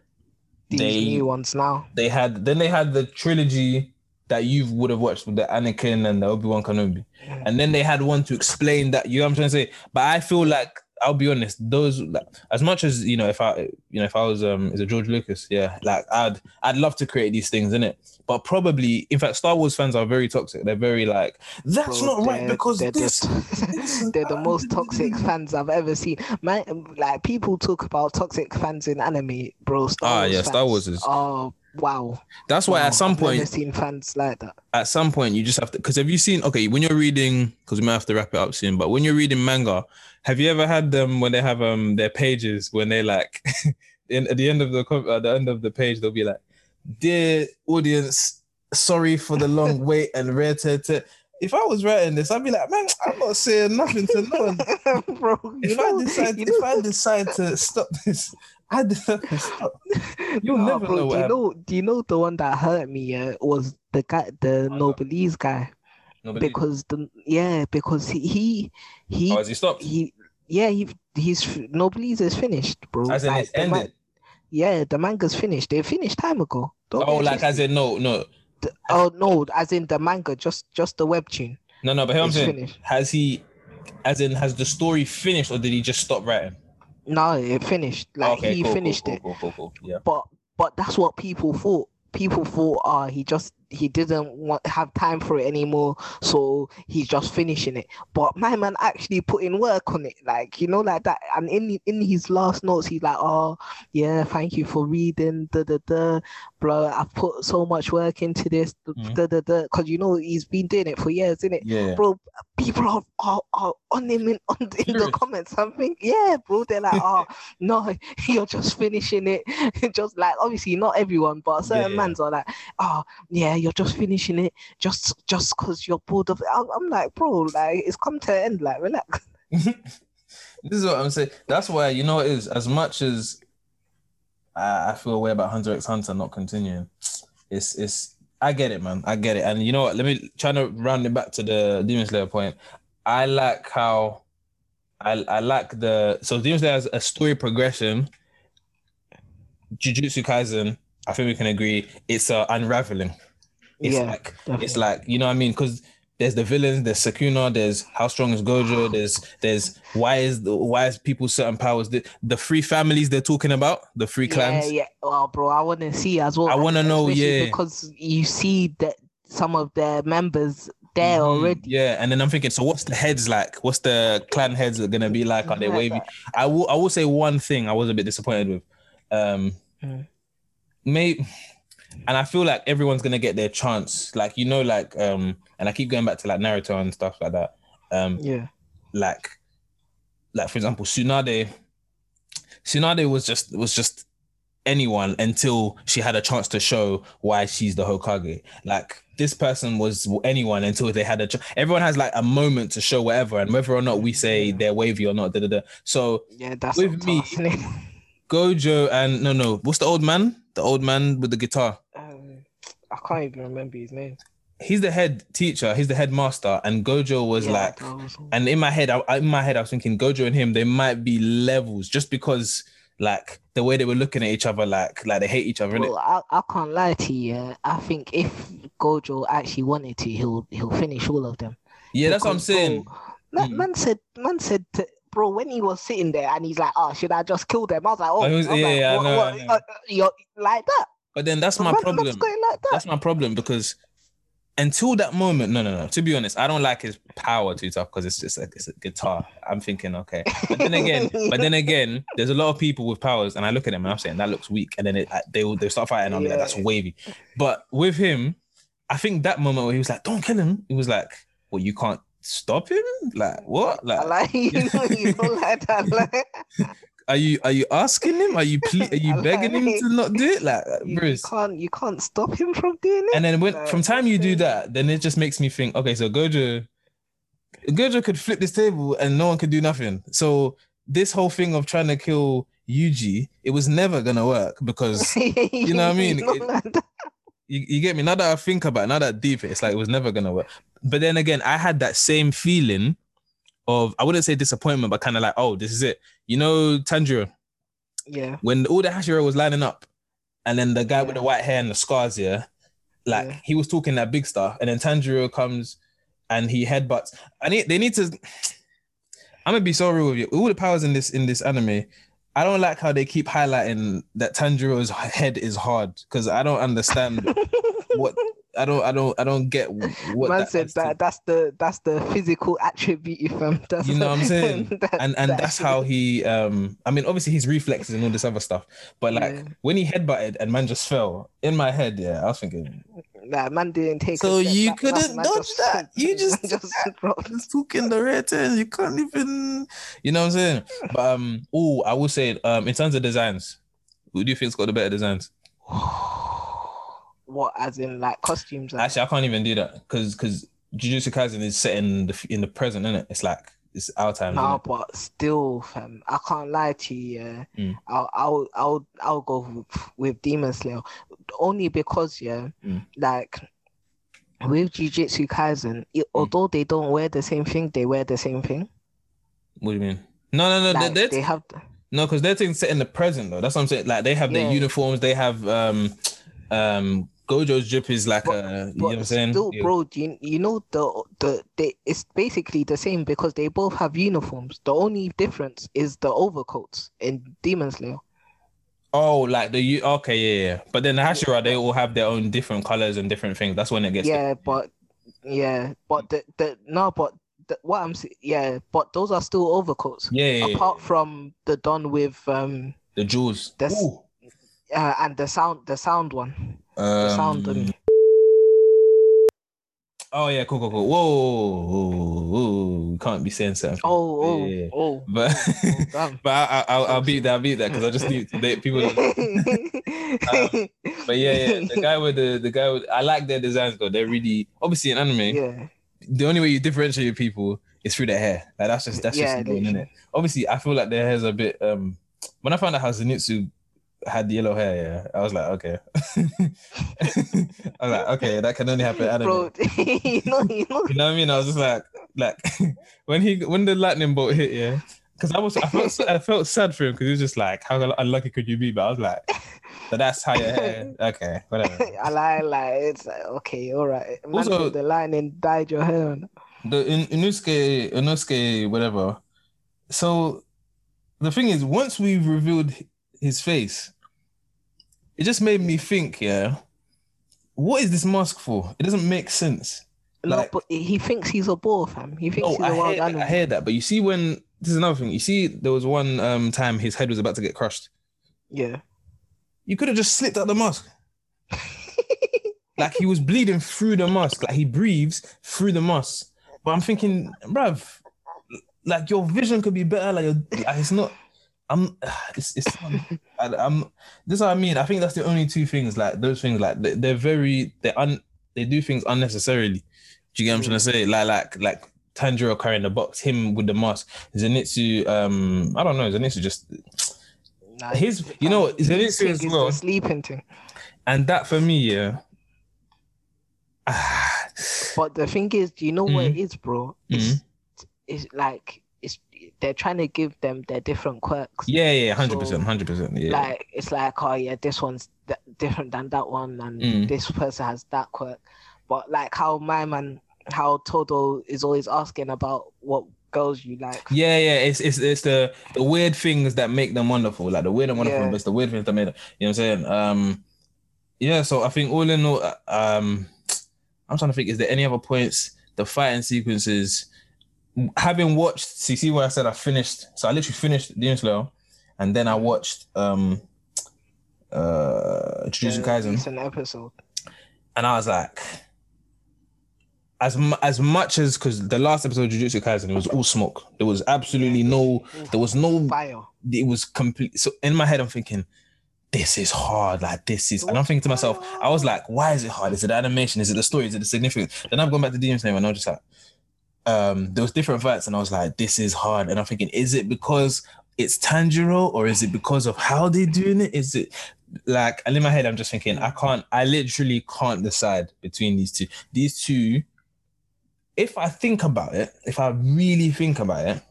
These they new ones now. they had then they had the trilogy that you would have watched with the Anakin and the Obi Wan Kenobi, and then they had one to explain that. You know what I'm trying to say? But I feel like I'll be honest. Those like, as much as you know, if I you know if I was um is it George Lucas? Yeah, like I'd I'd love to create these things in it, but probably in fact Star Wars fans are very toxic. They're very like that's Bro, not right because they're, this. the, they're the most toxic fans I've ever seen. Man, like people talk about toxic fans in anime, bro. Star Ah, Wars yeah, Star. Wars is- Oh wow. That's why Wow, at some I've point seen fans like that. at some point you just have to because have you seen okay when you're reading because we might have to wrap it up soon but when you're reading manga have you ever had them when they have um their pages when they like in at the end of the at the end of the page they'll be like dear audience sorry for the long wait and rare te- te-" if I was writing this I'd be like man I'm not saying nothing to no one bro, if I decide if I decide to stop this I to stop you'll Nah, never bro, know do you know? Do you know the one that hurt me? Yeah, was the guy, the Noblesse guy, Nobody- because the yeah, because he he he, oh, has he stopped he yeah he he's Noblesse is finished, bro. as in Like, it's the man- ended yeah, the manga's finished. They finished time ago. Don't oh like as in no no The- oh no, as in the manga, just just the webtoon. No, no, but here I'm saying, finished. has he, as in, has the story finished or did he just stop writing? No, it finished. Like he cool, finished cool, it. Cool, cool, cool. Yeah. but but that's what people thought. People thought, ah, he just he didn't want have time for it anymore, so he's just finishing it. But my man actually put in work on it, like you know, like that. And in in his last notes, he's like, oh yeah, thank you for reading, da da da, bro. I've put so much work into this, da mm. da da, because you know he's been doing it for years, isn't it? Yeah. bro, people are, are, are on him in, on, in the comments. I think, yeah, bro, they're like, oh, no, you're just finishing it. just like, obviously, not everyone, but certain Yeah. mans are like, oh, yeah, you're just finishing it just just because you're bored of it. I'm, like, bro, like, it's come to an end, like, relax. this is what I'm saying. That's why you know it is. As much as I, I feel a way about Hunter X Hunter not continuing, it's it's. I get it, man. I get it. And you know what? Let me try to round it back to the Demon Slayer point. I like how I I like the so Demon Slayer has a story progression. Jujutsu Kaisen, I think we can agree, it's uh, unraveling. It's Yeah, like definitely. it's like you know what I mean because there's the villains, there's Sukuna, there's how strong is Gojo, there's there's why is the why is people certain powers the, the three families they're talking about, the three clans. Yeah, yeah. Well, bro, I want to see as well. I wanna know, yeah. because you see that some of their members there Mhm, already. Yeah, and then I'm thinking, so what's the heads like? What's the clan heads are gonna be like? Are they wavy? I will I will say one thing I was a bit disappointed with. Um Mm. may and I feel like everyone's gonna get their chance. Like you know, like um and I keep going back to like Naruto and stuff like that. Um Yeah. like like for example Tsunade Tsunade was just was just anyone until she had a chance to show why she's the Hokage like this person was anyone until they had a ch- everyone has like a moment to show whatever and whether or not we say they're wavy or not da, da, da. so Yeah, that's With me-. Gojo and no no what's the old man the old man with the guitar Um, I can't even remember his name. he's the head teacher he's the headmaster and Gojo was Yeah, like was- And in my head, I, I- in my head, I was thinking Gojo and him, they might be levels just because, like, the way they were looking at each other, like, like they hate each other. innit? Bro, I, I can't lie to you. I think if Gojo actually wanted to, he'll he'll finish all of them. Yeah, that's what I'm Because, bro, saying. Man, Mm. man said, man said, to, bro, when he was sitting there and he's like, "Oh, should I just kill them?" I was like, "Oh, Oh, was- yeah, like, yeah, I know, what, I know. uh, you're like that." But then that's my problem. like that. That's my problem because until that moment, no, no, no. To be honest, I don't like his power too tough because it's just a, it's a guitar. I'm thinking, okay. But then again, but then again, there's a lot of people with powers, and I look at them and I'm saying that looks weak, and then it, they will they start fighting. I'm like, that's wavy. But with him, I think that moment where he was like, "Don't kill him," he was like, "Well, you can't stop him." Like what? I Like, like you, you don't like that. Like, are you are you asking him? Are you ple- are you I begging him like- to not do it? Like, you, you Bruce. can't you can't stop him from doing it. And then when Like, from time you do that, then it just makes me think, okay, so Gojo, Gojo could flip this table and no one could do nothing. So this whole thing of trying to kill Yuji, it was never gonna work because you know what I mean? It- like. You, you get me. Now that I think about it, now that deep, it's like it was never gonna work. But then again, I had that same feeling of I wouldn't say disappointment, but kind of like, oh, this is it. You know, Tanjiro, Yeah. when all the Hashira was lining up, and then the guy with the white hair and the scars, yeah, like Yeah. he was talking that big stuff, and then Tanjiro comes and he headbutts. I need they need to. I'm gonna be so real with you. All the powers in this in this anime, I don't like how they keep highlighting that Tanjiro's head is hard because I don't understand what I don't I don't I don't get what Man that said has to- that that's the that's the physical attribute fam. That's You know what I'm saying? that- and and that that's how he um I mean obviously his reflexes and all this other stuff but like Yeah. when he headbutted and man just fell in my head yeah I was thinking Nah, man didn't take. So you couldn't man- dodge that. You just just just talking the red turns you can't even you know what I'm saying but um oh I will say um in terms of designs who do you think's got the better designs What, as in like costumes? actually I can't even do that because because Jujutsu Kaisen is set in the in the present innit? it's like it's our time Nah, innit? but still, fam, I can't lie to you. Yeah, Mm. I'll, I'll, I'll, I'll go with, with Demon Slayer only because, yeah, Mm. like with Jujutsu Kaisen, it, although they don't wear the same thing, they wear the same thing. what do you mean no no no Like, they they're, have, No, because they're things set in the present though. That's what I'm saying. Like they have their uniforms. They have um um Gojo's drip is like But- a you know what I'm saying. still, Yeah. bro, you, you know the the they, it's basically the same because they both have uniforms. The only difference is the overcoats in Demon Slayer. Oh, like the you okay, yeah, yeah. But then the Hashira, they all have their own different colors and different things. That's when it gets yeah, but yeah, but the the no, but the, what I'm yeah, but those are still overcoats. yeah, yeah, yeah. Apart from the done with um the jewels. Ooh. uh, and the sound the sound one, the sound Um, Oh yeah, cool, cool, cool. Whoa, whoa, whoa. can't be saying something. oh oh Yeah, oh. But oh, but I, I, I'll, I'll beat that. I'll beat that because I just need they, people. Don't, but yeah, yeah, the guy with the the guy with I like their designs. Though they're really obviously in anime. yeah, the only way you differentiate people is through their hair. Like that's just that's Yeah, just known, literally. innit? Obviously, I feel like their hair's a bit. Um, when I found out how Zenitsu had yellow hair, yeah, I was like, okay. I was like, okay, that can only happen anime. bro. you know, you know. You know what I mean? I was just like, like when he when the lightning bolt hit, yeah. Because I was, I felt, I felt sad for him because he was just like, how unlucky could you be? But I was like, but that's how your hair. Okay, whatever. I like like it's like okay, all right. Man Also- the lightning dyed your hair. the in Inosuke, Inosuke, whatever. So the thing is, once we've revealed his face, it just made me think, yeah, what is this mask for? It doesn't make sense. No, Like- but he thinks he's a boar, fam. He thinks Oh, he's I a wild hear, animal. I hear that, but you see, when this is another thing, you see, there was one um time his head was about to get crushed. Yeah. You could have just slipped out the mask. Like he was bleeding through the mask, like he breathes through the mask. But I'm thinking, bruv, like your vision could be better. Like, like it's not. I'm. It's. it's I, I'm. This is what I mean. I think that's the only two things. Like those things. Like they, they're very. They un. They do things unnecessarily. Do you get what I'm trying to say? Like like like Tanjiro carrying the box, him with the mask. Zenitsu. Um. I don't know. Zenitsu just. Nah, His- you know, Zenitsu is well. Sleeping thing. And that for me, yeah. But the thing is, do you know what it Mm-hmm. is, bro? It's, it's like they're trying to give them their different quirks. Yeah, yeah, hundred percent, hundred percent. Yeah. Like it's like, oh yeah, this one's th- different than that one, and Mm. this person has that quirk. But like how my man, how Todo is always asking about what girls you like. Yeah, yeah, it's it's it's the the weird things that make them wonderful, like the weird and wonderful, Yeah. but it's the weird things that made them. You know what I'm saying? Um, yeah. So I think all in all, uh, um, I'm trying to think. Is there any other points? The fighting sequences. Having watched, see, see where I said I finished. So I literally finished Demon Slayer, and then I watched um, uh, Jujutsu Kaisen. recent episode. and I was like, as mu- as much as because the last episode of Jujutsu Kaisen it was all smoke. There was absolutely no. There was no. Fire. It was complete. So in my head, I'm thinking, this is hard. Like this is, and I'm thinking to myself, I was like, why is it hard? Is it the animation? Is it the story? Is it the significance? Then I've gone back to Demon Slayer and I was just like, um, there was different fights, and I was like, this is hard. And I'm thinking, is it because it's Tanjiro or is it because of how they're doing it? Is it like and in my head I'm just thinking I can't I literally can't decide between these two. These two, if I think about it, if I really think about it,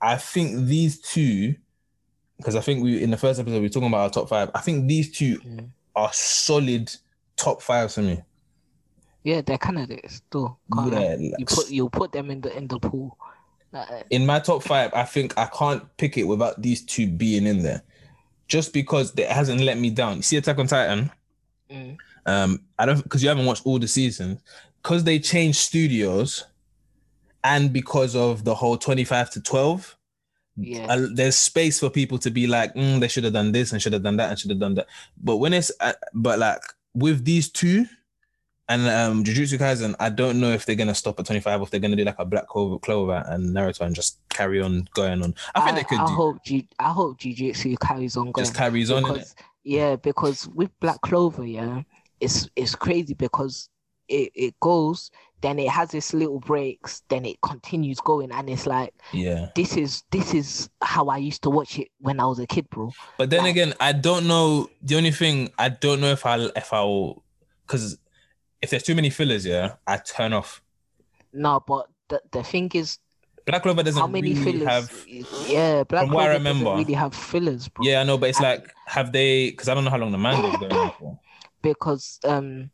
I think these two, because I think we in the first episode we are talking about our top five. I think these two Mm. are solid top five for me. Yeah, they're candidates. Can't lie. Yeah, you put you put them in the in the pool. Uh, in my top five, I think I can't pick it without these two being in there, just because it hasn't let me down. You see, Attack on Titan. mm, Um, I don't because you haven't watched all the seasons because they changed studios, and because of the whole twenty-five to twelve. yeah. uh, there's space for people to be like, mm, they should have done this and should have done that and should have done that. But when it's, uh, but like with these two and um Jujutsu Kaisen, I don't know if they're gonna stop at 25 or if they're gonna do like a Black Clover, Clover and Naruto and just carry on going on. I think they could I do hope Ju- I hope Jujutsu carries on going. just carries on. because, yeah, because with Black Clover, yeah, it's it's crazy because it, it goes, then it has its little breaks, then it continues going, and it's like Yeah. this is this is how I used to watch it when I was a kid, bro. But then Like- again, I don't know. The only thing I don't know if I'll if I'll because if there's too many fillers, yeah, I turn off. No, but the the thing is, Black Clover doesn't how many really fillers? have. yeah, Black from what I remember- doesn't really have fillers, bro. Yeah, I know, but it's like have they? Because I don't know how long the manga's going on for. because um,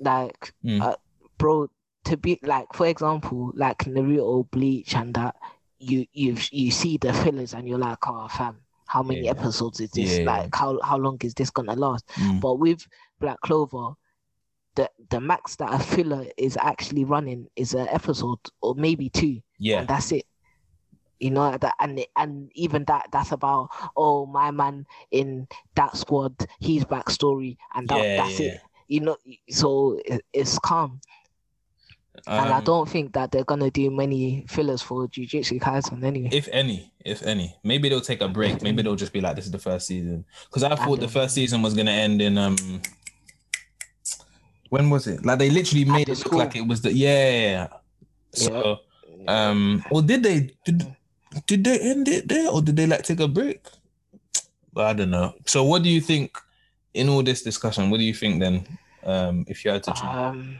like Mm. uh, bro, to be like for example, like Naruto, Bleach, and that you you you see the fillers and you're like, oh fam, how many Yeah. episodes is this? Yeah. Like how how long is this gonna last? Mm. But with Black Clover, the the max that a filler is actually running is an episode or maybe two, Yeah, and that's it. You know that, and and even that that's about oh my man in that squad, his backstory, and that, Yeah, that's yeah. it. You know, so it, it's calm, and I Um, don't think that they're gonna do many fillers for Jujutsu Kaisen anyway. If any, if any, maybe they'll take a break. Maybe they'll just be like, "This is the first season." Because I thought the first season was gonna end in um. When was it? Like they literally made it look school. like it was the yeah. So um, or did they did did they end it there or did they like take a break? I don't know. So what do you think in all this discussion? What do you think then? Um, if you had to choose, um,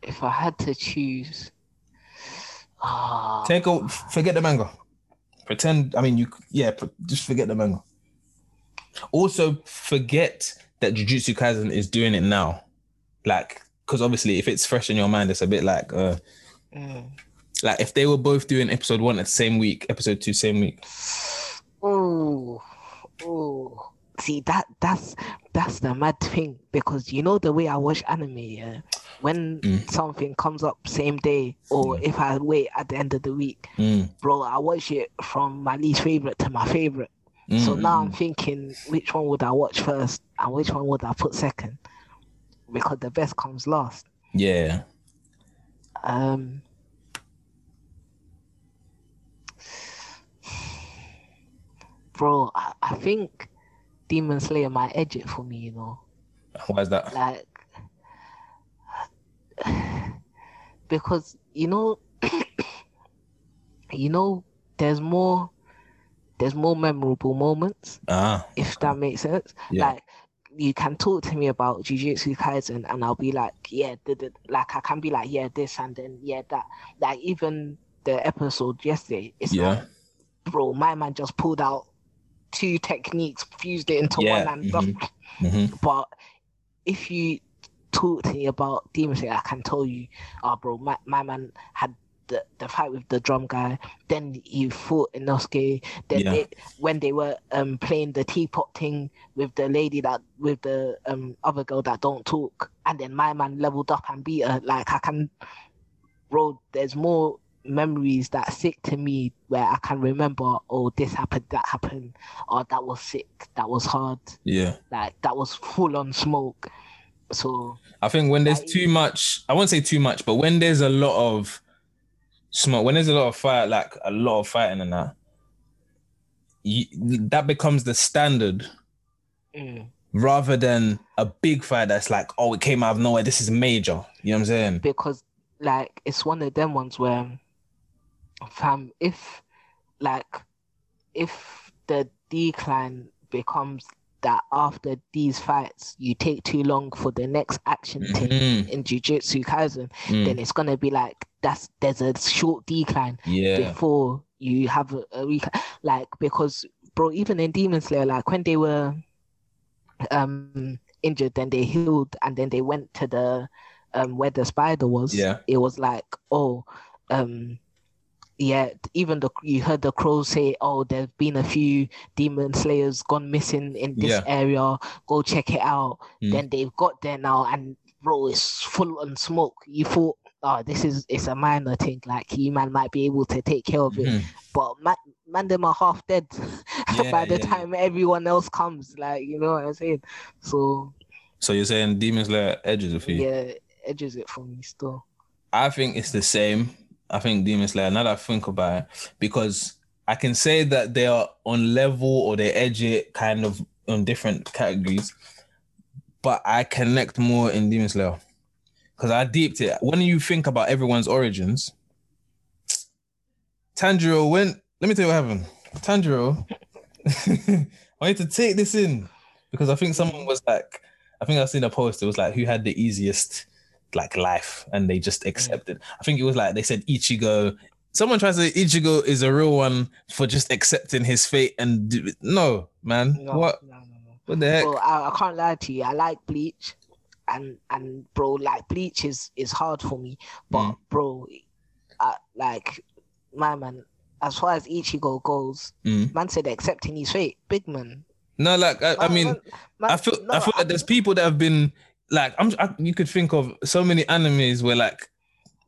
if I had to choose, ah, take a forget the manga. Pretend. I mean, you yeah. pr- Just forget the manga. Also, forget that Jujutsu Kaisen is doing it now, like because obviously, if it's fresh in your mind, it's a bit like uh, mm. like if they were both doing episode one at the same week, episode two same week. Oh, oh. See that that's that's the mad thing because you know the way I watch anime, yeah. When Mm. something comes up same day, or if I wait at the end of the week, Mm, bro, I watch it from my least favorite to my favorite. So mm, now mm. I'm thinking, which one would I watch first, and which one would I put second? Because the best comes last. yeah. Um, bro, I, I think Demon Slayer might edge it for me. You know, Why is that? like because you know, you know, there's more, there's more memorable moments Ah, if that makes sense. Yeah. Like you can talk to me about Jujutsu Kaisen and I'll be like, yeah, da- da- like I can be like, yeah, this and then yeah, that. Like even the episode yesterday, it's yeah. like, bro, my man just pulled out two techniques, fused it into Yeah, one and done. hmm But if you talk to me about Demon Slayer, I can tell you, oh, bro, my, my man had the, the fight with the drum guy. Then he fought Inosuke. Then Yeah. they, when they were um playing the teapot thing with the lady that with the um other girl that don't talk, and then my man leveled up and beat her. Like I can, bro. There's more memories that stick to me where I can remember. Oh, this happened, that happened. Oh, that was sick. That was hard Yeah. like that was full on smoke. So I think when there's too much, I won't say too much, but when there's a lot of smoke, when there's a lot of fire, like a lot of fighting and that, you, that becomes the standard mm, rather than a big fight that's like, oh, it came out of nowhere. This is major. You know what I'm saying? because like it's one of them ones where fam if like if the decline becomes that after these fights you take too long for the next action thing Mhm. in Jujutsu Kaisen, Mm. then it's gonna be like that's there's a short decline Yeah. before you have a, a week like because bro even in demon slayer like when they were um injured then they healed and then they went to the um where the spider was Yeah. it was like oh um yeah, even the you heard the crows say, "Oh, there's been a few demon slayers gone missing in this Yeah. area. Go check it out." Mm. Then they've got there now, and bro, it's full on smoke. You thought, "Oh, this is it's a minor thing. Like you man might be able to take care of it." Mhm. But man, man, them are half dead Yeah, by the yeah, time everyone else comes. Like you know what I'm saying? So So you're saying Demon Slayer edges it for you? yeah, edges it for me still. I think it's the same. I think Demon Slayer, now that I think about it, because I can say that they are on level or they edge it kind of on different categories, but I connect more in Demon Slayer because I deeped it. When you think about everyone's origins, Tanjiro went, let me tell you what happened. Tanjiro, I need to take this in because I think someone was like, I think I've seen a post, it was like, who had the easiest like life and they just accepted. I think it was like they said Ichigo. Someone tries to say Ichigo is a real one for just accepting his fate and do, no, man. No, What no, no, no. what the heck? Bro, I, I can't lie to you. I like Bleach, and and bro, like Bleach is is hard for me. But Mm. bro, I, like my man, as far as Ichigo goes, Mm. man said accepting his fate. Big man. No, like I, I mean, man- man- I feel no, I feel like there's people that have been like I'm I, you could think of so many animes where like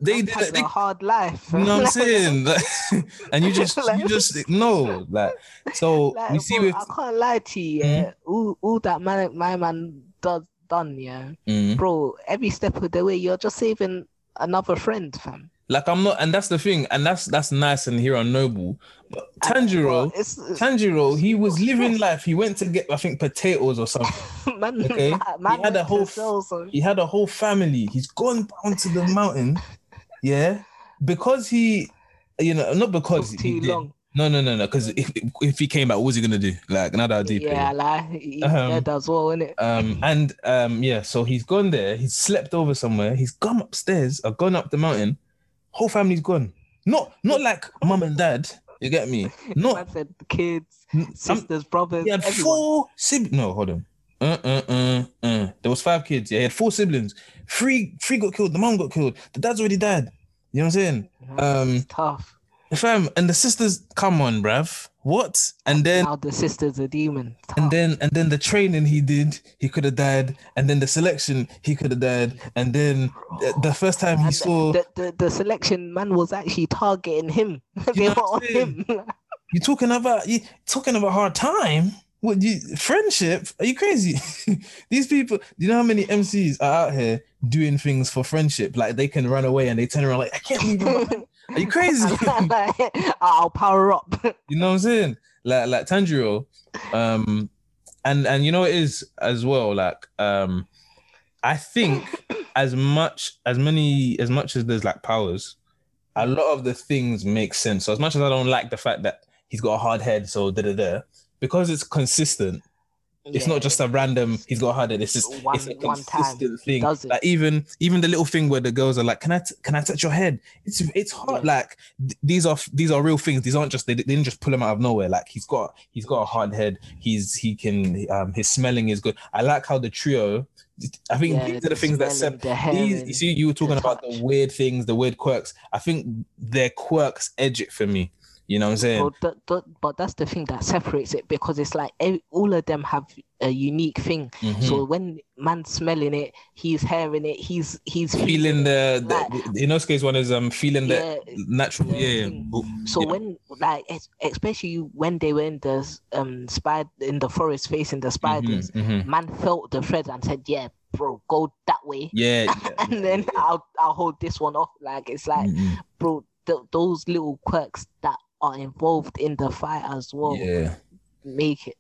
they did. They, a hard life. you know what I'm saying? And you just Like- you just no like so Like, we see with I can't lie to you. Yeah, all, all that man, my man does done. Yeah, Mm. bro. Every step of the way, you're just saving another friend, fam. Like I'm not, and that's the thing, and that's that's nice and hero noble. But Tanjiro, it's, it's Tanjiro, he was living life. He went to get, I think, potatoes or something. man, Okay. man, He had a whole sell some- He had a whole family. He's gone down to the mountain, yeah, because he, you know, not because he too did. long. No, no, no, no. Because if if he came back, what was he gonna do? Like, now that I deep. Yeah, like he Um, dead as well, innit? Um, and um, yeah, so he's gone there. He's slept over somewhere. He's gone upstairs or gone up the mountain. Whole family's gone. Not not like mum and dad. You get me? Not said kids, I'm- sisters, brothers, he had everyone. four siblings. No, hold on. Uh, uh, uh, uh. There was five kids. Yeah, he had four siblings. Three, three got killed. The mom got killed. The dad's already died. You know what I'm saying? Um, It's tough. fam, and the sisters. Come on, bruv. What? And then now the sister's a demon. Tough. and then and then the training he did, he could have died. And then the selection, he could have died. And then the, the first time he And saw the, the the selection man was actually targeting him. they were on him. you talking about you talking about hard time. What you friendship? Are you crazy? These people, do you know how many MCs are out here doing things for friendship? Like they can run away and they turn around like, I can't leave you. behind." Are you crazy? I'll power up. you know what I'm saying? Like like Tanjiro, um, and and you know it is as well. Like um, I think as much as many as much as there's like powers, a lot of the things make sense. So as much as I don't like the fact that he's got a hard head, so da da da, because it's consistent. It's Yeah, not just a random. He's got a hard head. It's just One- it's a consistent thing. Like even even the little thing where the girls are like, "Can I t- can I touch your head?" It's it's hard. Yeah. Like th- these are these are real things. These aren't just they, they didn't just pull him out of nowhere. Like he's got he's got a hard head. He's he can um his smelling is good. I like how the trio. I think Yeah, these are the things that sep- these. You see, you were talking about the weird things, the weird quirks. I think their quirks edge it for me. You know what I'm saying? Th- th- but that's the thing that separates it because it's like all of them have a unique thing. Mhm. So when man's smelling it, he's hearing it, he's he's feeling the, like- the, the Inosuke's one is um feeling the Yeah, natural yeah, yeah. So Yeah. when like especially when they were in the um spider in the forest facing the spiders, Mhm, mhm. man felt the thread and said, "Yeah, bro, go that way." yeah, and then I'll I'll hold this one off. Like it's like, Mhm. bro, th- those little quirks that are involved in the fight as well yeah. make it.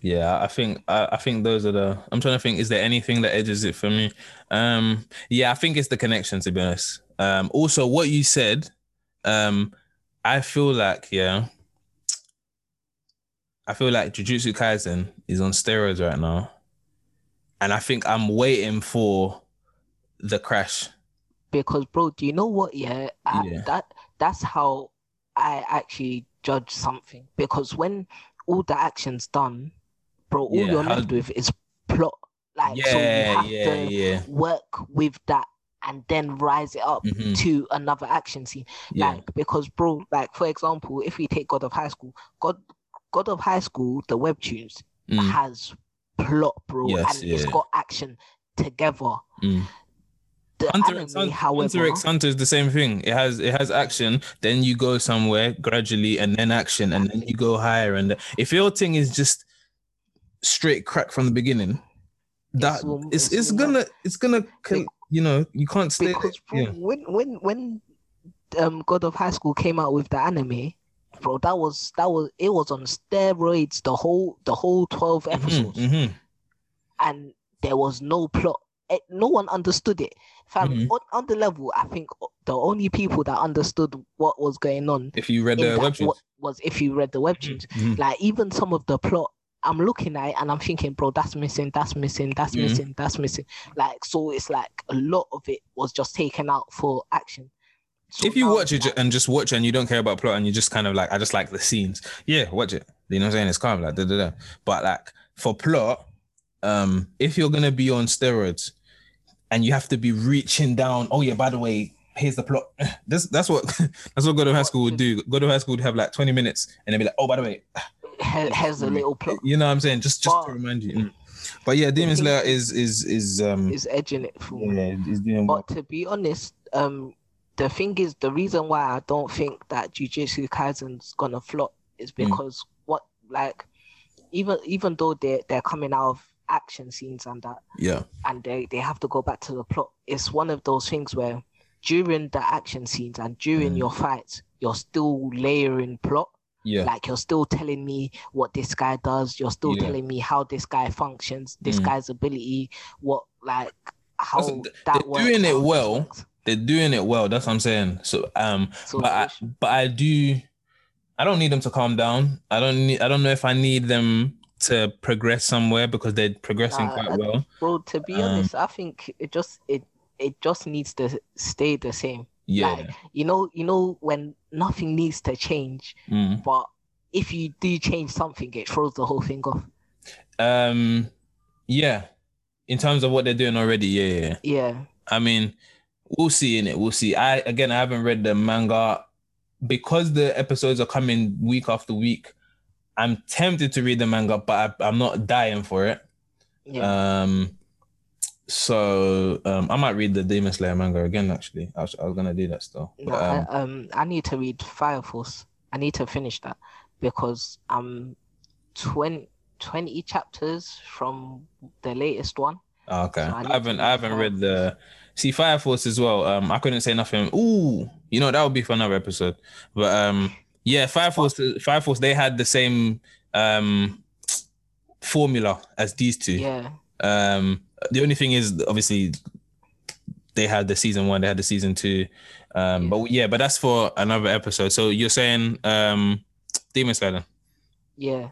yeah i think I, I think those are the i'm trying to think is there anything that edges it for me? Um yeah i think it's the connection to be honest. Um also what you said um i feel like yeah i feel like jujutsu kaisen is on steroids right now. And i think i'm waiting for the crash. Because bro do you know what? Yeah, I, Yeah. that that's how i actually judge something because when all the action's done bro all Yeah, you're left with is plot like so you have yeah to yeah work with that and then rise it up Mhm. to another action scene. Yeah. Like because bro, like for example, if we take God of High School, God God of High School, the webtoons Mm, has plot, bro, Yes, and it's got action together. mm. The Hunter anime, x Hunter, however, Hunter x Hunter is the same thing. It has it has action, then you go somewhere gradually, and then action, and then you go higher. And if your thing is just straight crack from the beginning, that It's it's it's it's gonna it's gonna you know you can't stay. because bro, yeah. when when when um God of High School came out with the anime, bro, that was that was it was on steroids the whole the whole twelve Mhm, episodes, mhm. and there was no plot. It, no one understood it. Fam, Mhm. on, on the level, I think the only people that understood what was going on If you read the webtoons, was if you read the webtoons. Mhm. Like even some of the plot, I'm looking at it and I'm thinking, bro, that's missing, that's missing, that's Mhm. missing, that's missing. Like so, it's like a lot of it was just taken out for action. So if you now watch it like- and just watch it and you don't care about plot and you just kind of like I just like the scenes, yeah, watch it. You know what I'm saying? It's calm like da da da. But like for plot, um, if you're gonna be on steroids and you have to be reaching down, oh yeah, by the way, here's the plot. This that's what that's what God of High School would do. God of High School would have like 20 minutes and they'd be like, oh by the way, has a little plot. you know what I'm saying? Just just to remind you. Mm. But yeah, Demon Slayer is is is um Is edging it for yeah, is doing well. But to be honest, um, the thing is, the reason why I don't think that Jujutsu Kaisen's gonna flop is Mm. because what, like, even even though they they're coming out of action scenes and that, Yeah. and they they have to go back to the plot. It's one of those things where during the action scenes and during Mm. your fights, you're still layering plot. Yeah. Like you're still telling me what this guy does. You're still Yeah. telling me how this guy functions, this Mm. guy's ability, what like how th- that they're works, doing it well. They're doing it well. That's what I'm saying. So um So but I, but I do I don't need them to calm down. I don't need I don't know if I need them to progress somewhere because they're progressing Nah, quite well. bro, to be Um, honest, I think it just it it just needs to stay the same. Yeah. Like you know, you know when nothing needs to change, Mm. but if you do change something, it throws the whole thing off. Um yeah. In terms of what they're doing already, yeah, yeah, yeah. Yeah, I mean, we'll see in it. We'll see. I again I haven't read the manga because the episodes are coming week after week. I'm tempted to read the manga, but I, I'm not dying for it. yeah. Um, so um, I might read the Demon Slayer manga again. Actually, I was, I was gonna do that still. No, um, I, um, I need to read Fire Force. I need to finish that because I'm 20, 20 chapters from the latest one. oh, okay, so I I, haven't I haven't read the see Fire Force as well. Um, I couldn't say nothing. Ooh, you know that would be for another episode. But um, yeah, Fire Force, Fire Force, they had the same um formula as these two. Yeah, Um, the only thing is, obviously, they had the season one, they had the season two. Um, Yeah. but yeah, but that's for another episode. So you're saying um, Demon Slayer, yeah.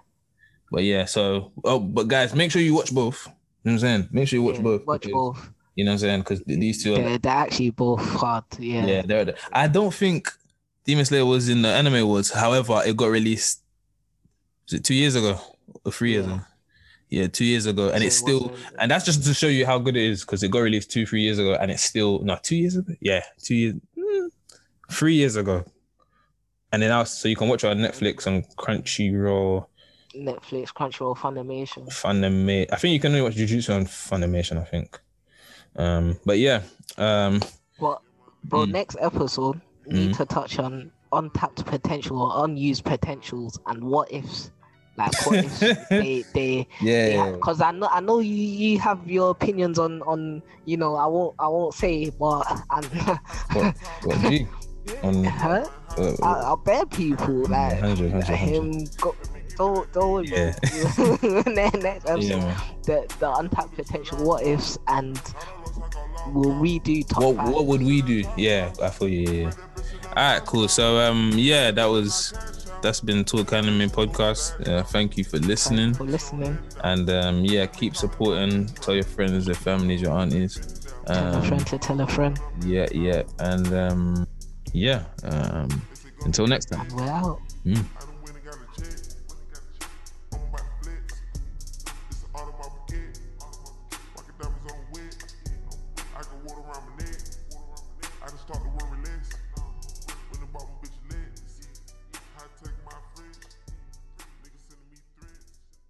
but yeah. So oh, but guys, make sure you watch both. You know what I'm saying? Make sure you watch yeah. both. Watch because- both. You know what I'm saying? Because these two are. They're, they're actually both hard. Yeah. Yeah, they're. the- I don't think Demon Slayer was in the anime awards. However, it got released. Was it two years ago or three years Yeah. ago? Yeah, two years ago, and So it's still and that's just to show you how good it is because it got released two, three years ago, and it's still no two years ago. Yeah, two years, mm, three years ago, and then now so you can watch it on Netflix on Crunchyroll, Netflix, Crunchyroll, Funimation. Funimation. I think you can only watch Jujutsu on Funimation. I think, um, but yeah, um, But bro, Mm. next episode need to touch on untapped potential or unused potentials and what ifs. Like what if they they yeah, because I know I know you you have your opinions on on you know I won't I won't say but and what, what G on huh? uh, I, I bet people like 100, 100, 100. him go don't don't Yeah. next next episode Yeah, the the untapped potential what ifs and will redo top what what would we do? Yeah, I feel you. Yeah, yeah. All right, cool. So um, yeah, that was that's been Talk Anime podcast. Uh, thank you for listening, for listening. and um, yeah, keep supporting. Tell your friends, your families, your aunties. Tell a Um, friend to tell a friend. yeah, yeah, and um, yeah. Um, until next time. We're out. Mm.